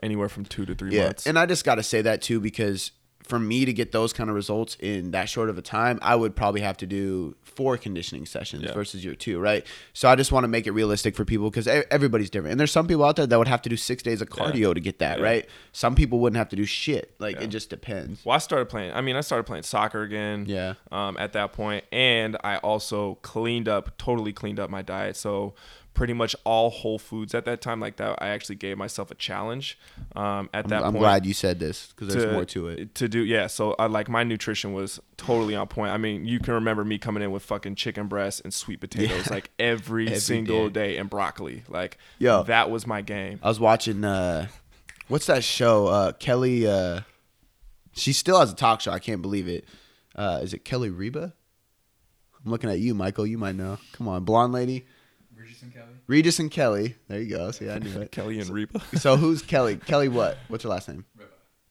anywhere from two to three Yeah, months and I just got to say that too because for me to get those kind of results in that short of a time, I would probably have to do four conditioning sessions Yeah. versus your two, right? So I just want to make it realistic for people because everybody's different. And there's some people out there that would have to do six days of cardio to get that, Yeah. right? Some people wouldn't have to do shit. Like Yeah. it just depends. Well, I started playing. I mean, I started playing soccer again. Yeah. Um, at that point, and I also cleaned up, totally cleaned up my diet. So pretty much all whole foods at that time, like that. I actually gave myself a challenge. Um, at that point I'm glad you said this because there's more to it. To do, yeah. So I like my nutrition was totally on point. I mean, you can remember me coming in with fucking chicken breast and sweet potatoes Yeah. like every, Every single day. day. and broccoli. Like, Yo. that was my game. I was watching uh what's that show? Uh Kelly uh she still has a talk show. I can't believe it. Uh is it Kelly Reba? I'm looking at you, Michael. You might know. Come on, blonde lady. Regis and Kelly. Regis and Kelly. There you go. See, I knew it. Kelly and Reba. So who's Kelly? Kelly what? What's her last name?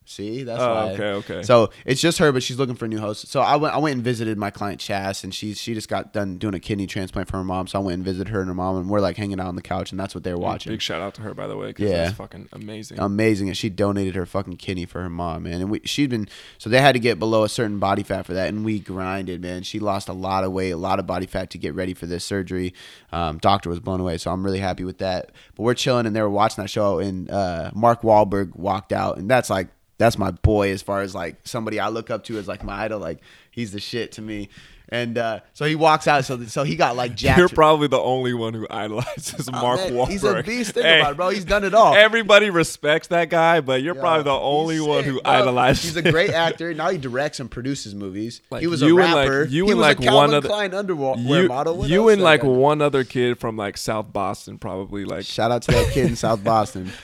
See, that's Oh, why. okay, okay. So it's just her, but she's looking for a new host. So I went, I went and visited my client Chas, and she she just got done doing a kidney transplant for her mom. So I went and visited her and her mom, and we're like hanging out on the couch, and that's what they were watching. Big shout out to her, by the way. Yeah. fucking amazing. amazing and she donated her fucking kidney for her mom man and we she'd been so they had to get below a certain body fat for that and we grinded man she lost a lot of weight a lot of body fat to get ready for this surgery um, doctor was blown away so i'm really happy with that but we're chilling and they were watching that show and uh, mark Wahlberg walked out and that's like that's my boy as far as like somebody i look up to as like my idol like he's the shit to me and uh, so he walks out so so he got like jacked You're probably the only one who idolizes Oh, Mark man, Wahlberg. he's a beast think Hey, about it bro he's done it all Everybody respects that guy, but you're Yeah, probably the only one who bro. idolizes. He's a great actor. Now he directs and produces movies. Like, he was a you and, like- rapper. you he and, was like, one other- Klein underwear you, model. What you and like guy one other kid from like South Boston, probably like Shout out to that kid in South Boston.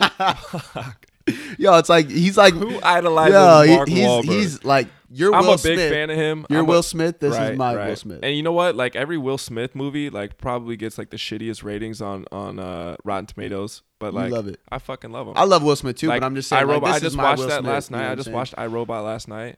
Yo, it's like he's like who idolizes yo, Mark he's Wahlberg. he's like you're I'm Will a big Smith. fan of him. You're I'm a- Will Smith. This Right, is my right. Will Smith. And you know what? Like every Will Smith movie, like probably gets like the shittiest ratings on on uh, Rotten Tomatoes. But You like, love it. I fucking love him. I love Will Smith too, like, but I'm just saying. Like, this I just watched Will that Smith, last you know night. I just saying? watched I, Robot last night.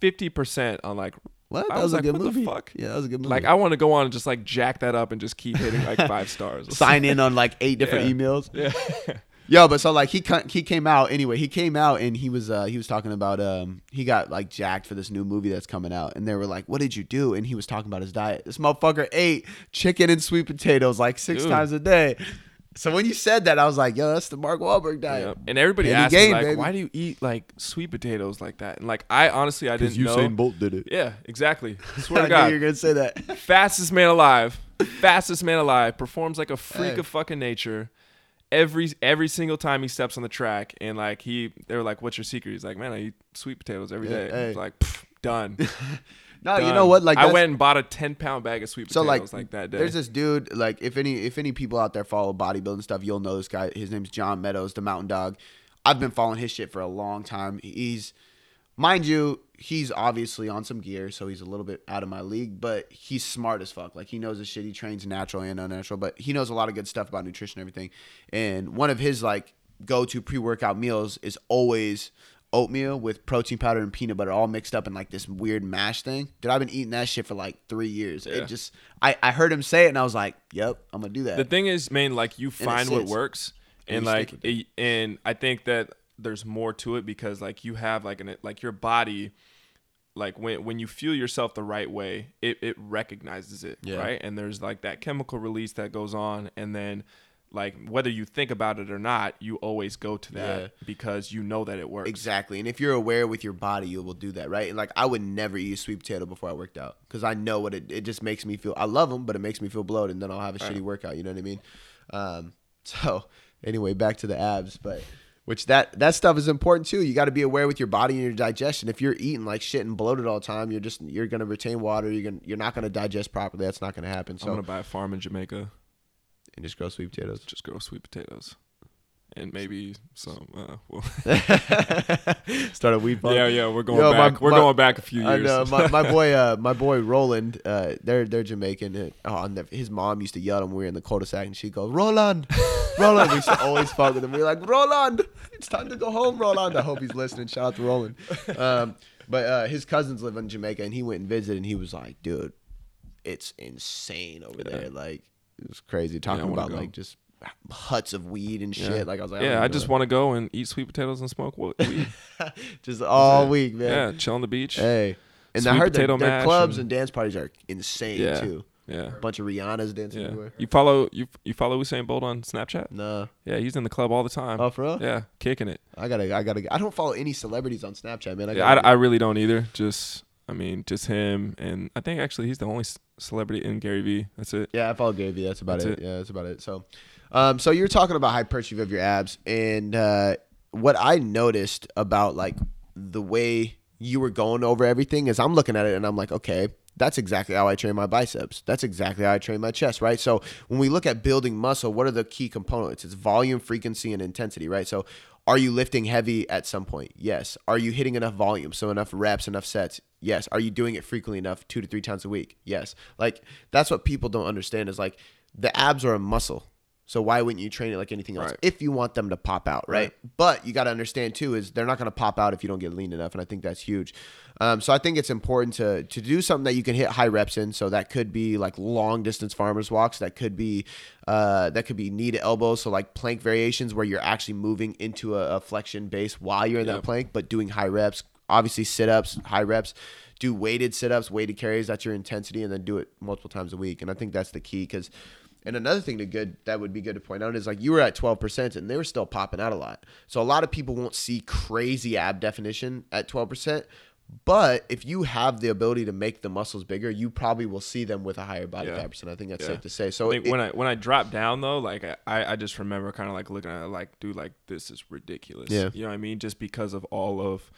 Fifty percent on like What? I That was was, a like, good what the movie. fuck? Yeah, that was a good movie. like I want to go on and just like jack that up and just keep hitting like five stars. sign in on like eight different Yeah. emails. Yeah. Yo, but so like he he came out anyway. He came out and he was uh he was talking about um he got like jacked for this new movie that's coming out and they were like, "What did you do?" And he was talking about his diet. This motherfucker ate chicken and sweet potatoes like six Dude. times a day. So when you said that, I was like, "Yo, that's the Mark Wahlberg diet." Yep. And everybody Penny asks game, me like, baby. why do you eat like sweet potatoes like that? And like I honestly I didn't know. Bolt did it. Yeah, exactly. I Swear I to knew you're gonna say that. fastest man alive, fastest man alive, performs like a freak Hey. of fucking nature. Every every single time he steps on the track, and like he, they were like, "What's your secret?" He's like, "Man, I eat sweet potatoes every day." hey. It's like done. No, you know what? Like I went and bought a ten pound bag of sweet So potatoes like, like, that day. there's this dude like if any if any people out there follow bodybuilding stuff, you'll know this guy. His name's John Meadows, the Mountain Dog. I've been following his shit for a long time. He's, mind you, he's obviously on some gear, so he's a little bit out of my league. But he's smart as fuck. Like he knows his shit. He trains natural and unnatural, but he knows a lot of good stuff about nutrition and everything. And one of his like go to pre workout meals is always oatmeal with protein powder and peanut butter all mixed up in like this weird mash thing. Dude, I've been eating that shit for like three years. Yeah. It just I, I heard him say it and I was like, Yep, I'm gonna do that. the thing is, man, like you find what works, And and like, it. and I think that there's more to it because like you have like an like your body, like when when you feel yourself the right way, it it recognizes it, Yeah. right? And there's like that chemical release that goes on, and then. Like whether you think about it or not, you always go to that Yeah. because you know that it works. Exactly. And if you're aware with your body, you will do that, right? And like I would never eat sweet potato before I worked out because I know what it, it just makes me feel. I love them, but it makes me feel bloated and then I'll have a Right. shitty workout. You know what I mean? Um, so anyway, back to the abs, but which that, that stuff is important too. You got to be aware with your body and your digestion. If you're eating like shit and bloated all the time, you're just, you're going to retain water. You're to, you're not going to digest properly. That's not going to happen. So I'm gonna buy a farm in Jamaica, and just grow sweet potatoes. just grow sweet potatoes, and maybe some. Uh, well, Start a weed farm. yeah, yeah, we're going Yo, my- back. we're my- going back a few I years. know my, my boy, uh, my boy Roland. Uh, they're they're Jamaican. Uh, Oh, his mom used to yell at him. when We were in the cul-de-sac, and she goes, "Roland, Roland." We used to always fuck with him. We are like, "Roland, it's time to go home, Roland." I hope he's listening. Shout out to Roland. Um, but uh, his cousins live in Jamaica, and he went and visited, and he was like, "Dude, it's insane over Yeah. there. Like, it was crazy. Talking wanna about go. like just huts of weed and shit. Yeah. Like I was like, yeah, I just want to go and eat sweet potatoes and smoke weed. just all week, man. yeah, chill on the beach. Hey, and I Sweet heard their, their clubs and, and- dance parties are insane Yeah. too. Yeah. A bunch of Rihanna's dancing Yeah. everywhere. You follow you you follow Usain Bolt on Snapchat? No, Yeah, he's in the club all the time. oh for real? Yeah, kicking it. I gotta, I gotta. I don't follow any celebrities on Snapchat, man. I, Yeah, I, I really don't either. Just I mean, just him and I think actually he's the only celebrity in Gary Vee. That's it. Yeah, I follow Gary Vee. That's about That's it. it. Yeah, that's about it. So, um, so you're talking about hypertrophy of your abs, and uh, what I noticed about like the way you were going over everything is I'm looking at it and I'm like, okay, that's exactly how I train my biceps. That's exactly how I train my chest, right? So when we look at building muscle, what are the key components? It's volume, frequency, and intensity, right? So are you lifting heavy at some point? Yes. Are you hitting enough volume? So enough reps, enough sets? Yes. Are you doing it frequently enough, two to three times a week? Yes. Like that's what people don't understand is like the abs are a muscle. So why wouldn't you train it like anything else Right. if you want them to pop out, right? Right. But you got to understand too is they're not going to pop out if you don't get lean enough, and I think that's huge. Um, so I think it's important to to do something that you can hit high reps in. So that could be like long distance farmers walks. That could be uh, that could be knee to elbow. So like plank variations where you're actually moving into a, a flexion base while you're in that plank, but doing high reps. Obviously sit ups, high reps. Do weighted sit ups, weighted carries. That's your intensity, and then do it multiple times a week. And I think that's the key because. And another thing to good that would be good to point out is like you were at 12% and they were still popping out a lot. So a lot of people won't see crazy ab definition at 12%, but if you have the ability to make the muscles bigger, you probably will see them with a higher body Yeah. fat percent. I think that's Yeah. safe to say. So I it- when I when I dropped down though, like I, I just remember kind of like looking at it like, dude, like this is ridiculous. Yeah. You know what I mean? Just because of all of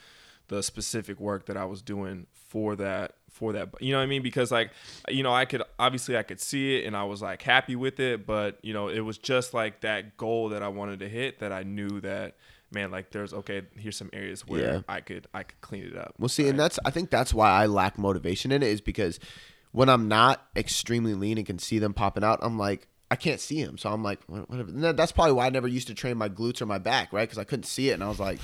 the specific work that I was doing for that for that you know what I mean? Because like you know, I could obviously I could see it and I was like happy with it, but you know, it was just like that goal that I wanted to hit that I knew that man, like there's okay, here's some areas where Yeah. I could I could clean it up. Well, see, and that's I think that's why I lack motivation in it is because when I'm not extremely lean and can see them popping out, I'm like I can't see them, so I'm like whatever. And that's probably why I never used to train my glutes or my back, right? Because I couldn't see it, and I was like.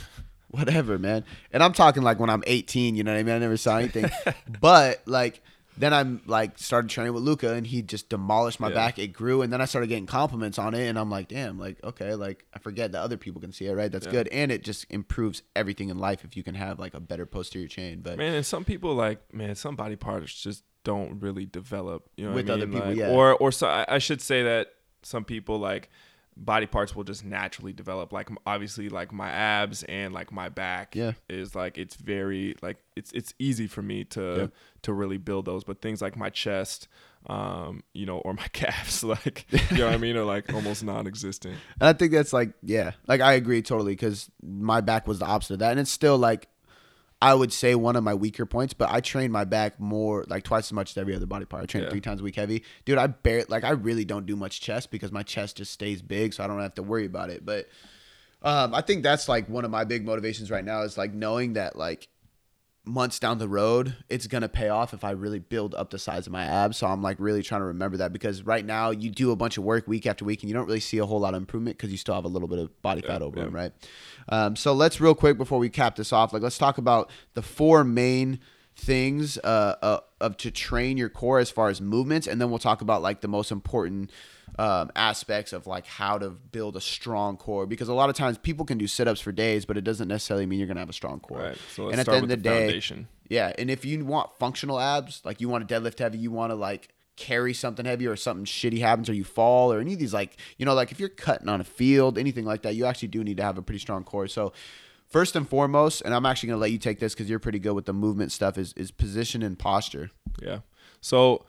Whatever, man. And I'm talking like when I'm 18, you know what I mean? I never saw anything. but like then I'm like started training with Luca and he just demolished my Yeah. back. It grew and then I started getting compliments on it and I'm like, damn, like okay, like I forget that other people can see it, right? That's Yeah. good. And it just improves everything in life if you can have like a better posterior chain. But Man, and some people like man, some body parts just don't really develop. You know, With I other people, Like, yeah. Or or so I, I should say that some people like body parts will just naturally develop. Like obviously, like my abs and like my back. Yeah. is like it's very like it's it's easy for me to Yep. to really build those. But things like my chest. Um, you know, or my calves, like you know what I mean, are like almost non-existent. And I think that's like, yeah, like I agree totally because my back was the opposite of that. And it's still like, I would say one of my weaker points, but I train my back more, like twice as much as every other body part. I train Yeah. three times a week heavy. Dude, I bear like, I really don't do much chest because my chest just stays big, so I don't have to worry about it. But um, I think that's like one of my big motivations right now is like knowing that like months down the road, it's gonna pay off if I really build up the size of my abs. So I'm like really trying to remember that because right now you do a bunch of work week after week and you don't really see a whole lot of improvement because you still have a little bit of body fat over yeah. them, right? Um, so let's real quick before we cap this off, like let's talk about the four main things uh, uh, of to train your core as far as movements, and then we'll talk about like the most important um, aspects of like how to build a strong core because a lot of times people can do sit-ups for days, but it doesn't necessarily mean you're gonna have a strong core. Right. So let's and at start the end with of the, the day, foundation. yeah, and if you want functional abs, like you want to deadlift heavy, you want to like carry something heavy or something shitty happens or you fall or any of these like, you know, like if you're cutting on a field, anything like that, you actually do need to have a pretty strong core. So first and foremost, and I'm actually going to let you take this cuz you're pretty good with the movement stuff is is position and posture. Yeah. So,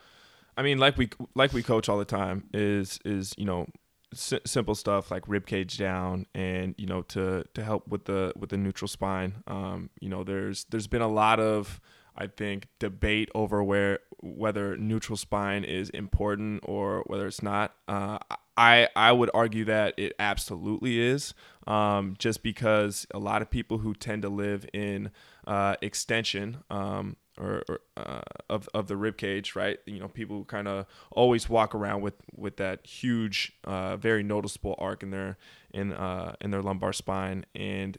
I mean, like we like we coach all the time is is you know si- simple stuff like rib cage down and you know to to help with the with the neutral spine. Um, you know, there's there's been a lot of I think debate over where whether neutral spine is important or whether it's not. Uh, I I would argue that it absolutely is, um, just because a lot of people who tend to live in uh, extension um, or, or uh, of of the rib cage, right? You know, people kind of always walk around with with that huge, uh, very noticeable arc in their in uh, in their lumbar spine, and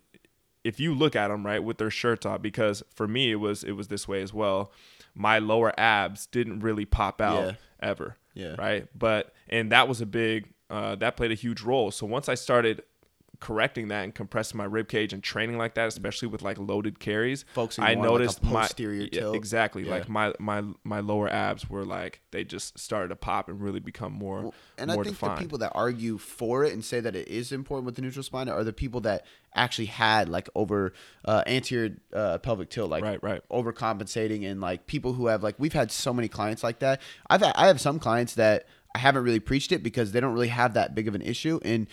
if you look at them right with their shirts off, because for me it was it was this way as well. My lower abs didn't really pop out Yeah. ever, Yeah. right? But and that was a big uh, that played a huge role. So once I started correcting that and compressing my rib cage and training like that, especially with like loaded carries, Focusing I on, like, noticed my posterior tilt. exactly Yeah. like my my my lower abs were like they just started to pop and really become more Well, and more I think defined. the people that argue for it and say that it is important with the neutral spine are the people that actually had like over uh, anterior uh, pelvic tilt, like Right, right. overcompensating, and like people who have like we've had so many clients like that. I've had, I have some clients that I haven't really preached it because they don't really have that big of an issue and.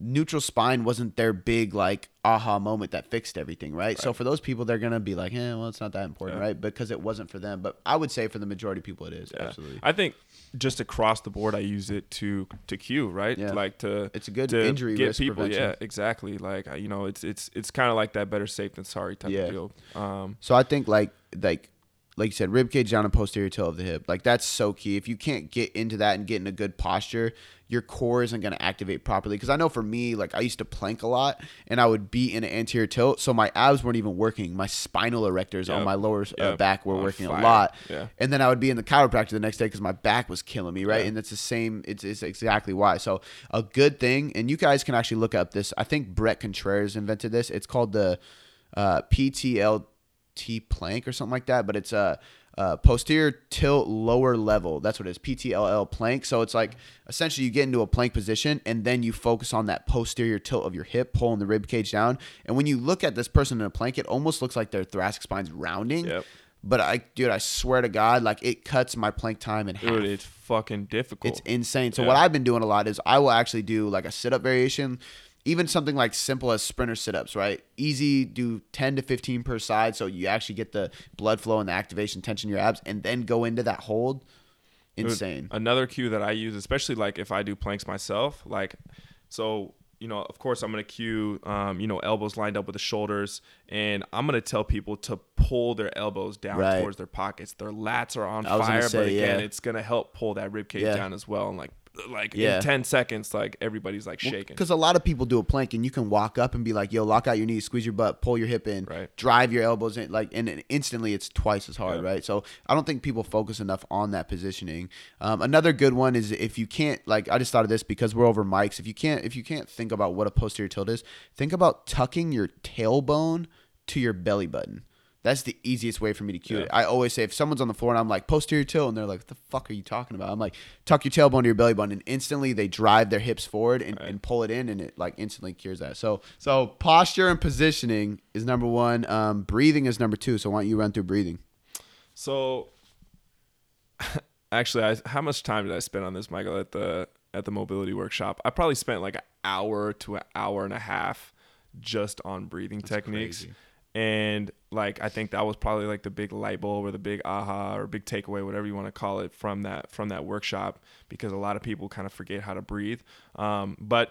Neutral spine wasn't their big like aha moment that fixed everything, right? So for those people, they're gonna be like, "Eh, well, it's not that important, Yeah. right?" Because it wasn't for them. But I would say for the majority of people, it is Yeah. absolutely. I think just across the board, I use it to to cue right, Yeah. like to It's a good to injury get risk people. prevention. Yeah, exactly. Like you know, it's it's it's kind of like that better safe than sorry type Yeah. of deal. Um, So I think like like like you said, rib cage down and posterior tilt of the hip. Like that's so key. If you can't get into that and get in a good posture, your core isn't going to activate properly. Because I know for me, like I used to plank a lot, and I would be in an anterior tilt, so my abs weren't even working. My spinal erectors on my lower uh, back were working a lot. Yeah. And then I would be in the chiropractor the next day because my back was killing me, right? Yeah. And it's the same. It's, it's exactly why. So a good thing, and you guys can actually look up this. I think Bret Contreras invented this. It's called the uh, PTLT plank or something like that, but it's a, uh Uh, posterior tilt lower level. That's what it is. PTLL plank. So it's like essentially you get into a plank position and then you focus on that posterior tilt of your hip, pulling the rib cage down. And when you look at this person in a plank, it almost looks like their thoracic spine's rounding. Yep. But I, dude, I swear to God, like it cuts my plank time in half. dude, it's fucking difficult. It's insane. So Yeah. what I've been doing a lot is I will actually do like a sit up variation, even something like simple as sprinter sit ups, right? Easy, do 10 to 15 per side so you actually get the blood flow and the activation tension in your abs and then go into that hold. Insane. Another cue that I use, especially like if I do planks myself, like so you know, of course, I'm gonna cue, um, you know, elbows lined up with the shoulders, and I'm gonna tell people to pull their elbows down Right. towards their pockets. Their lats are on I was gonna fire, say, but again, yeah. it's gonna help pull that rib cage Yeah. down as well. And like, like Yeah. in 10 seconds, like everybody's like shaking. Because a lot of people do a plank and you can walk up and be like, yo, lock out your knees, squeeze your butt, pull your hip in, Right. drive your elbows in, like, and then instantly it's twice as hard, Yeah. right? So I don't think people focus enough on that positioning. Um, another good one is if you can't, like, I just thought of this because we're over mics. If you can't, if you can't think about what a posterior tilt is, think about tucking your tailbone to your belly button. That's the easiest way for me to cue Yeah. it. I always say if someone's on the floor and I'm like posterior tilt and they're like, "What the fuck are you talking about?" I'm like, "Tuck your tailbone to your belly button," and instantly they drive their hips forward and, Right. and pull it in, and it like instantly cures that. So, so posture and positioning is number one. Um, breathing is number two. So why don't you run through breathing? So, actually, I, how much time did I spend on this, Michael, at the at the mobility workshop? I probably spent like an hour to an hour and a half just on breathing techniques. crazy. And like I think that was probably like the big light bulb or the big aha or big takeaway, whatever you want to call it, from that from that workshop, because a lot of people kind of forget how to breathe. Um, but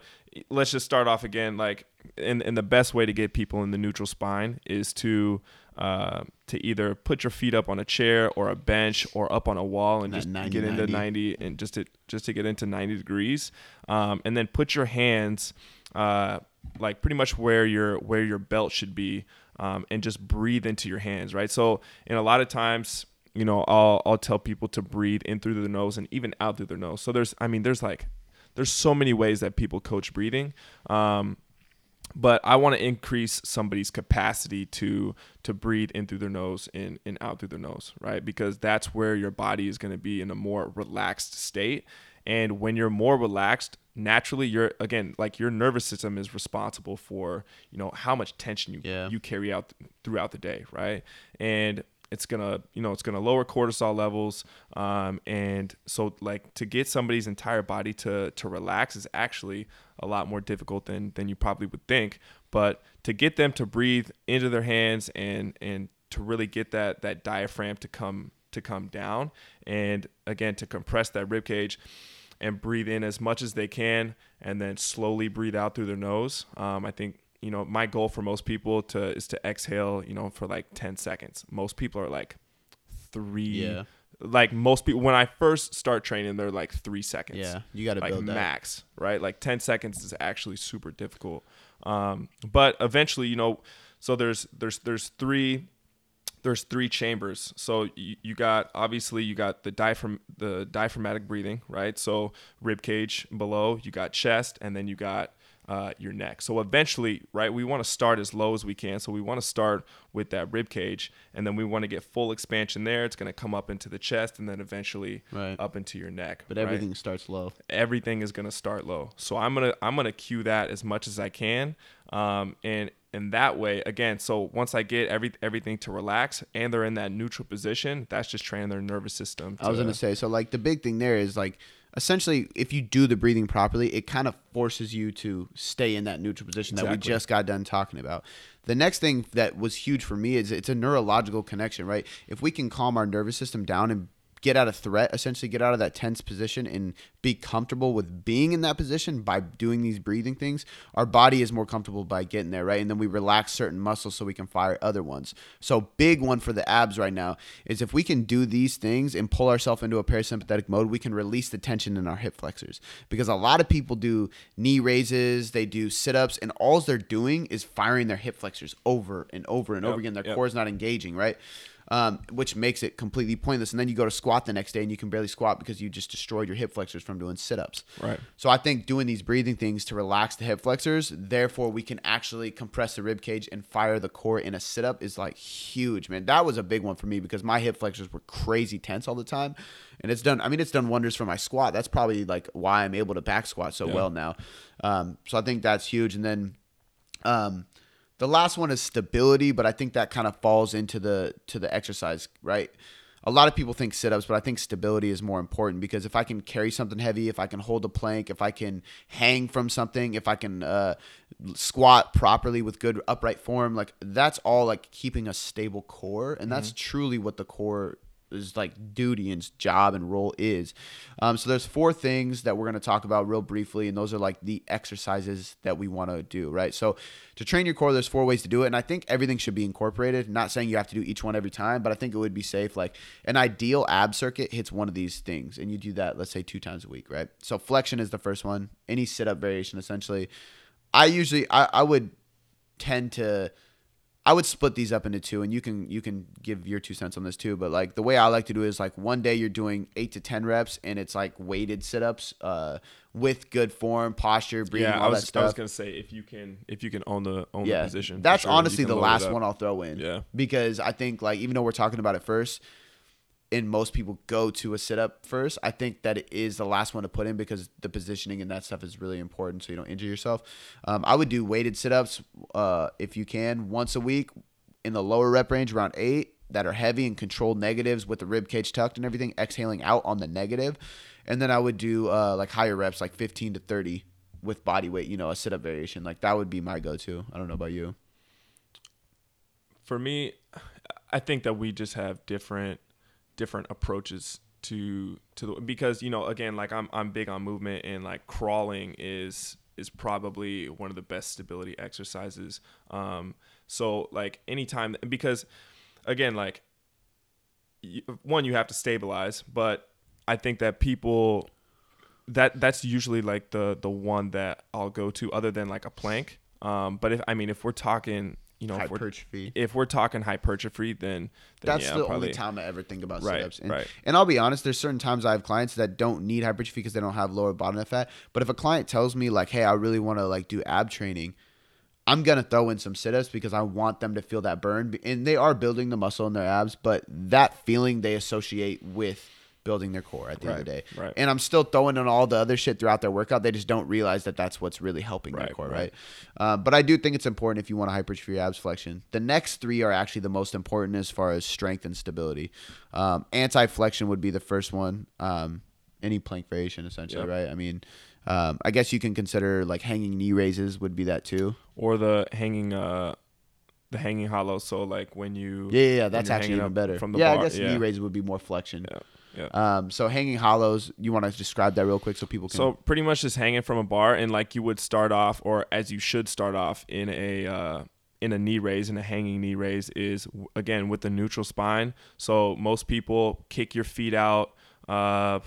let's just start off again. Like, and and the best way to get people in the neutral spine is to uh, to either put your feet up on a chair or a bench or up on a wall and That just 90, get into 90. 90 and just to just to get into 90 degrees um, and then put your hands uh, like pretty much where your where your belt should be um, and just breathe into your hands right so and a lot of times you know I'll I'll tell people to breathe in through their nose and even out through their nose so there's I mean there's like there's so many ways that people coach breathing um, but I want to increase somebody's capacity to to breathe in through their nose and, and out through their nose, right? Because that's where your body is going to be in a more relaxed state. And when you're more relaxed, naturally you're again like your nervous system is responsible for, you know, how much tension you Yeah. you carry out throughout the day, right? And it's gonna you know it's gonna lower cortisol levels um, and so like to get somebody's entire body to to relax is actually a lot more difficult than than you probably would think but to get them to breathe into their hands and and to really get that that diaphragm to come to come down and again to compress that rib cage and breathe in as much as they can and then slowly breathe out through their nose. Um, i think you know my goal for most people to is to exhale you know for like 10 seconds. Most people are like three Yeah. like most people when i first start training they're like three seconds. Yeah, you got to like build that. max right? Like 10 seconds is actually super difficult. Um, but eventually you know so there's there's there's three there's three chambers. So you, you got obviously you got the diaphragm the diaphragmatic breathing, right? So rib cage below, you got chest, and then you got uh, your neck. So eventually, right, we want to start as low as we can. So we want to start with that rib cage, and then we want to get full expansion there. It's going to come up into the chest, and then eventually Right. up into your neck. But right? everything starts low. everything is going to start low. So I'm gonna I'm gonna cue that as much as I can, um, and and that way again. So once I get every everything to relax and they're in that neutral position, that's just training their nervous system. I was gonna say so. Like the big thing there is like essentially if you do the breathing properly, it kind of forces you to stay in that neutral position that we just got done talking about. The next thing that was huge for me is it's a neurological connection, right? If we can calm our nervous system down and get out of threat, essentially get out of that tense position and be comfortable with being in that position by doing these breathing things, our body is more comfortable by getting there, right? And then we relax certain muscles so we can fire other ones. So big one for the abs right now is if we can do these things and pull ourselves into a parasympathetic mode, we can release the tension in our hip flexors. Because a lot of people do knee raises, they do sit-ups, and all they're doing is firing their hip flexors over and over and over again. Their yep. core is not engaging, right? Um, which makes it completely pointless. And then you go to squat the next day and you can barely squat because you just destroyed your hip flexors from doing sit ups. Right. So I think doing these breathing things to relax the hip flexors, therefore we can actually compress the rib cage and fire the core in a sit up is like huge, man. That was a big one for me because my hip flexors were crazy tense all the time. And it's done, I mean, it's done wonders for my squat. That's probably like why I'm able to back squat so Yeah. well now. Um, so I think that's huge. And then, um, the last one is stability, but I think that kind of falls into the to the exercise, right? A lot of people think sit-ups, but I think stability is more important because if I can carry something heavy, if I can hold a plank, if I can hang from something, if I can uh, squat properly with good upright form, like that's all like keeping a stable core, and that's truly what the core is like duty and job and role is. Um, so there's four things that we're going to talk about real briefly, and those are like the exercises that we want to do, right? So to train your core, there's four ways to do it, and I think everything should be incorporated. Not saying you have to do each one every time, but I think it would be safe. Like an ideal ab circuit hits one of these things, and you do that, let's say two times a week, right? So flexion is the first one. Any sit up variation, essentially. I usually I, I would tend to I would split these up into two, and you can you can give your two cents on this too. But like the way I like to do it is like one day you're doing eight to ten reps, and it's like weighted sit ups, uh, with good form, posture, breathing, yeah, all was, that stuff. I was gonna say if you can if you can own the own yeah, the position. that's sure, honestly the last one I'll throw in. Yeah. because I think like even though we're talking about it first, and most people go to a sit up first, I think that it is the last one to put in because the positioning and that stuff is really important so you don't injure yourself. Um, I would do weighted sit ups uh, if you can once a week in the lower rep range around eight that are heavy and controlled negatives with the rib cage tucked and everything, exhaling out on the negative. And then I would do uh, like higher reps, like 15 to 30 with body weight, you know, a sit up variation. Like that would be my go to. I don't know about you. for me, I think that we just have different different approaches to to the because you know again like I'm I'm big on movement and like crawling is is probably one of the best stability exercises. Um, so like anytime because again like one you have to stabilize, but I think that people that that's usually like the the one that I'll go to other than like a plank. Um, but if I mean if we're talking you know if we're, Hypertrophy. if we're talking hypertrophy then, then That's yeah, the probably, only time I ever think about Right, sit-ups. And, right. and I'll be honest, there's certain times I have clients that don't need hypertrophy because they don't have lower body fat. But if a client tells me like, "Hey, I really want to like do ab training," I'm gonna throw in some sit-ups because I want them to feel that burn. And they are building the muscle in their abs, but that feeling they associate with building their core at the end of the day. Right, right. And I'm still throwing in all the other shit throughout their workout. They just don't realize that that's what's really helping their core, right. right? Uh, but I do think it's important if you want to hypertrophy your abs flexion. The next three are actually the most important as far as strength and stability. Um, Anti flexion would be the first one. Um, any plank variation, essentially, Yep. right? I mean, um, I guess you can consider like hanging knee raises would be that too. or the hanging uh the hanging hollow. So like when you Yeah, yeah, yeah that's actually even better. from the yeah, bar. I guess yeah. knee raises would be more flexion. Yeah, yeah. Um, so hanging hollows, you want to describe that real quick so people can. So pretty much just hanging from a bar, and like you would start off, or as you should start off in a uh, in a knee raise, in a hanging knee raise, is again with the neutral spine. So most people kick your feet out, uh,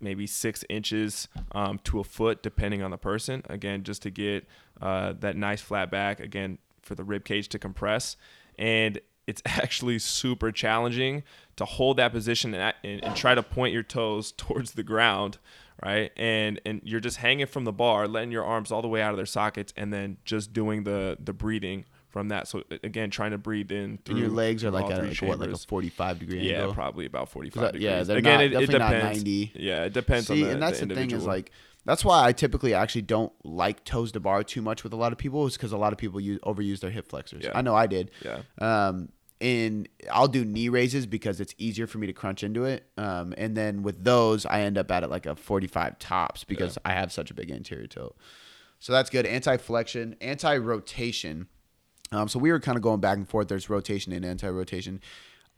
maybe six inches um, to a foot, depending on the person. Again, just to get uh, that nice flat back. Again, for the rib cage to compress, and it's actually super challenging to hold that position and, and, and try to point your toes towards the ground right and and you're just hanging from the bar letting your arms all the way out of their sockets and then just doing the the breathing from that so again trying to breathe in through And your legs are like at like, what, like a 45 degree yeah angle. probably about 45 that- degrees yeah, they're again not- it, it definitely not depends 90. yeah it depends See, on the, and that's the, thing is like that's why I typically actually don't like toes to bar too much with a lot of people is because a lot of people use overuse their hip flexors. Yeah. I know I did. yeah Um, and I'll do knee raises because it's easier for me to crunch into it. Um, and then with those, I end up at it like a 45 tops because I have such a big anterior tilt. So that's good. Anti flexion, anti rotation. Um, so we were kind of going back and forth. There's rotation and anti rotation.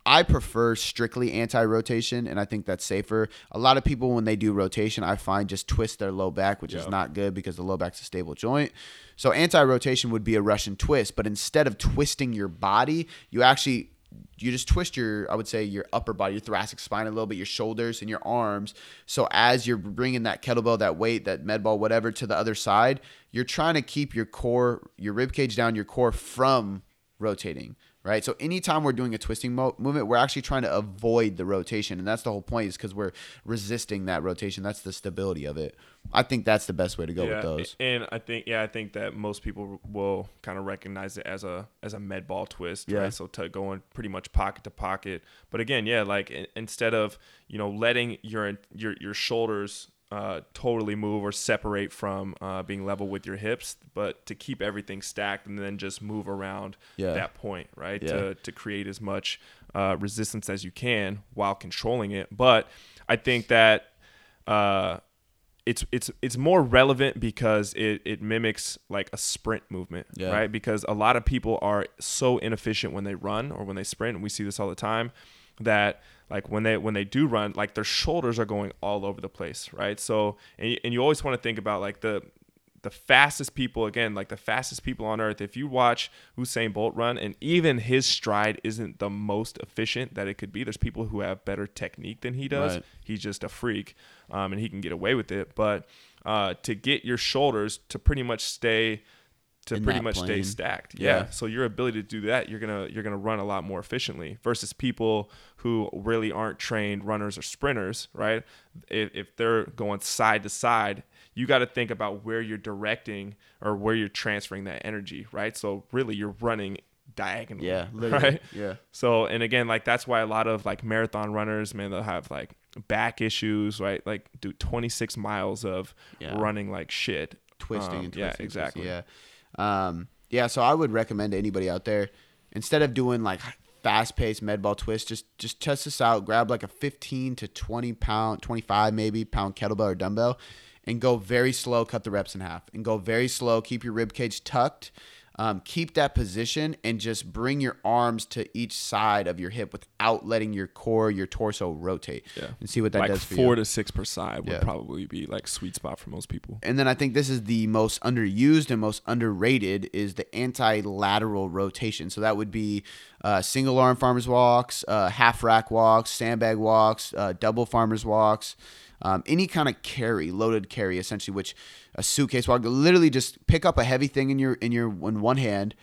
I prefer strictly anti rotation, and I think that's safer. A lot of people, when they do rotation, I find just twist their low back, which is not good because the low back's a stable joint. So anti rotation would be a Russian twist, but instead of twisting your body, you actually you just twist your I would say your upper body, your thoracic spine a little bit, your shoulders and your arms. So as you're bringing that kettlebell, that weight, that med ball, whatever, to the other side, you're trying to keep your core, your rib cage down, your core from rotating. Right. So anytime we're doing a twisting mo- movement, we're actually trying to avoid the rotation, and that's the whole point. Is because we're resisting that rotation. That's the stability of it. I think that's the best way to go with those. And I think yeah, I think that most people will kind of recognize it as a as a med ball twist, Yeah. right? So to going pretty much pocket to pocket. But again, yeah, like in, instead of you know letting your your your shoulders uh, totally move or separate from uh, being level with your hips, but to keep everything stacked and then just move around Yeah. that point, right? Yeah. To to create as much uh, resistance as you can while controlling it. But I think that uh, it's it's it's more relevant because it, it mimics like a sprint movement, Yeah. right? Because a lot of people are so inefficient when they run or when they sprint, and we see this all the time, that like when they when they do run, like their shoulders are going all over the place, right? So and you, and you always want to think about like the the fastest people again like the fastest people on earth if you watch Usain Bolt run and even his stride isn't the most efficient that it could be there's people who have better technique than he does Right. he's just a freak um, and he can get away with it but uh, to get your shoulders to pretty much stay to pretty much stay stacked Yeah. yeah. so your ability to do that you're gonna you're gonna run a lot more efficiently versus people who really aren't trained runners or sprinters right if, if they're going side to side you got to think about where you're directing or where you're transferring that energy right so really you're running diagonally Yeah, literally. right Yeah. so and again, like that's why a lot of like marathon runners, man, they'll have like back issues, right? Like do 26 miles of Yeah. running like shit, twisting Um, and yeah, exactly. Yeah. Um, yeah. So I would recommend to anybody out there, instead of doing like fast paced med ball twist, just just test this out. Grab like a 15 to 20 pound, 25 maybe pound kettlebell or dumbbell, and go very slow. Cut the reps in half and go very slow. Keep your rib cage tucked. Um, keep that position and just bring your arms to each side of your hip without letting your core, your torso rotate. Yeah. And see what that like does for four you. to six per side would Yeah. probably be like sweet spot for most people. And then I think this is the most underused and most underrated is the anti-lateral rotation. So that would be uh, single arm farmers walks, uh, half rack walks, sandbag walks, uh, double farmers walks, um, any kind of carry, loaded carry, essentially, which a suitcase walk. Literally, just pick up a heavy thing in your in your in one hand.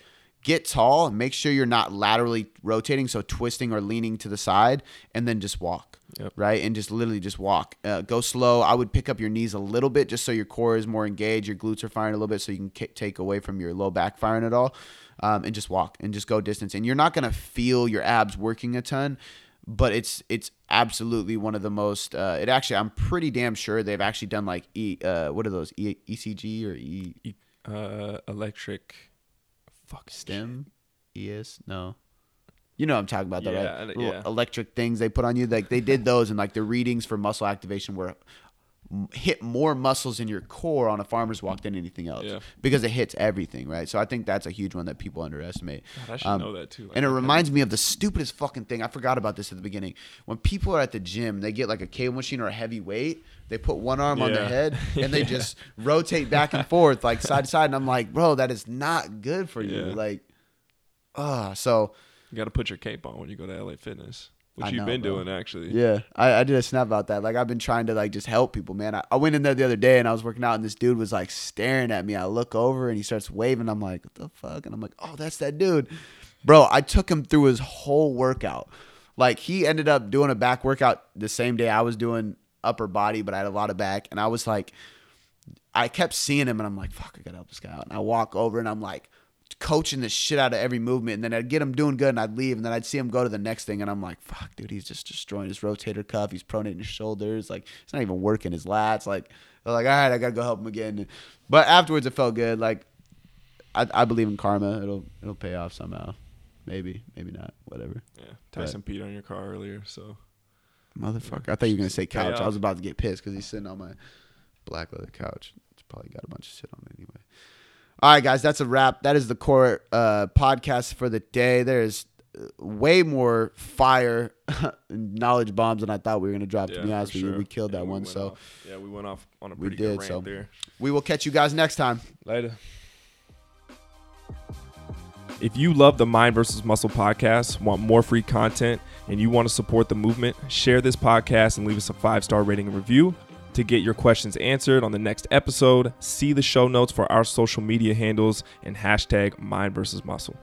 Get tall and make sure you're not laterally rotating, so twisting or leaning to the side, and then just walk Yep. right? And just literally just walk. Uh, go slow. I would pick up your knees a little bit just so your core is more engaged. Your glutes are firing a little bit so you can ki- take away from your low back firing at all. Um, and just walk and just go distance. And you're not going to feel your abs working a ton, but it's it's absolutely one of the most. Uh, it actually, I'm pretty damn sure they've actually done like e. Uh, what are those? E- ECG or E Uh, electric, fuck stem? ES? No. You know what I'm talking about, though, Yeah, right? Little yeah. electric things they put on you. Like they did those, and like the readings for muscle activation were hit more muscles in your core on a farmer's walk than anything else Yeah. because it hits everything, right? So I think that's a huge one that people underestimate. God, I should Um, know that too. Like, And it reminds me of the stupidest fucking thing. I forgot about this at the beginning. When people are at the gym, they get like a cable machine or a heavy weight. They put one arm on their head and they Yeah. just rotate back and forth, like side to side. And I'm like, bro, that is not good for you. Yeah. Like, ah, so you got to put your cape on when you go to LA Fitness, which I you've know, been bro. doing actually. yeah, I, I did a snap about that. Like, I've been trying to like just help people, man. I, I went in there the other day and I was working out, and this dude was like staring at me. I look over and he starts waving. I'm like, what the fuck? And I'm like, oh, that's that dude. Bro, I took him through his whole workout. Like he ended up doing a back workout the same day I was doing upper body, but I had a lot of back, and I was like, I kept seeing him, and I'm like, fuck, I gotta help this guy out. And I walk over, and I'm like coaching the shit out of every movement, and then I'd get him doing good, and I'd leave, and then I'd see him go to the next thing, and I'm like, fuck, dude, he's just destroying his rotator cuff, he's pronating his shoulders, like he's not even working his lats, like. like, all right, I gotta go help him again. But afterwards, it felt good. Like, I, I believe in karma. It'll it'll pay off somehow. Maybe, maybe not. Whatever. Yeah, Tyson peed on your car earlier, so Motherfucker. I thought you were gonna say couch. I was about to get pissed because he's sitting on my black leather couch. It's probably got a bunch of shit on it anyway. All right, guys, that's a wrap. That is the core uh, podcast for the day. There's uh, way more fire knowledge bombs than I thought we were gonna drop. yeah, to be honest with you, sure. we killed Yeah, that we one. So off- yeah, we went off on a We pretty did, good rant so. there. we will catch you guys next time. Later. If you love the Mind versus Muscle podcast, want more free content, and you want to support the movement, share this podcast and leave us a five star rating and review. To get your questions answered on the next episode, see the show notes for our social media handles and hashtag Mind versus Muscle.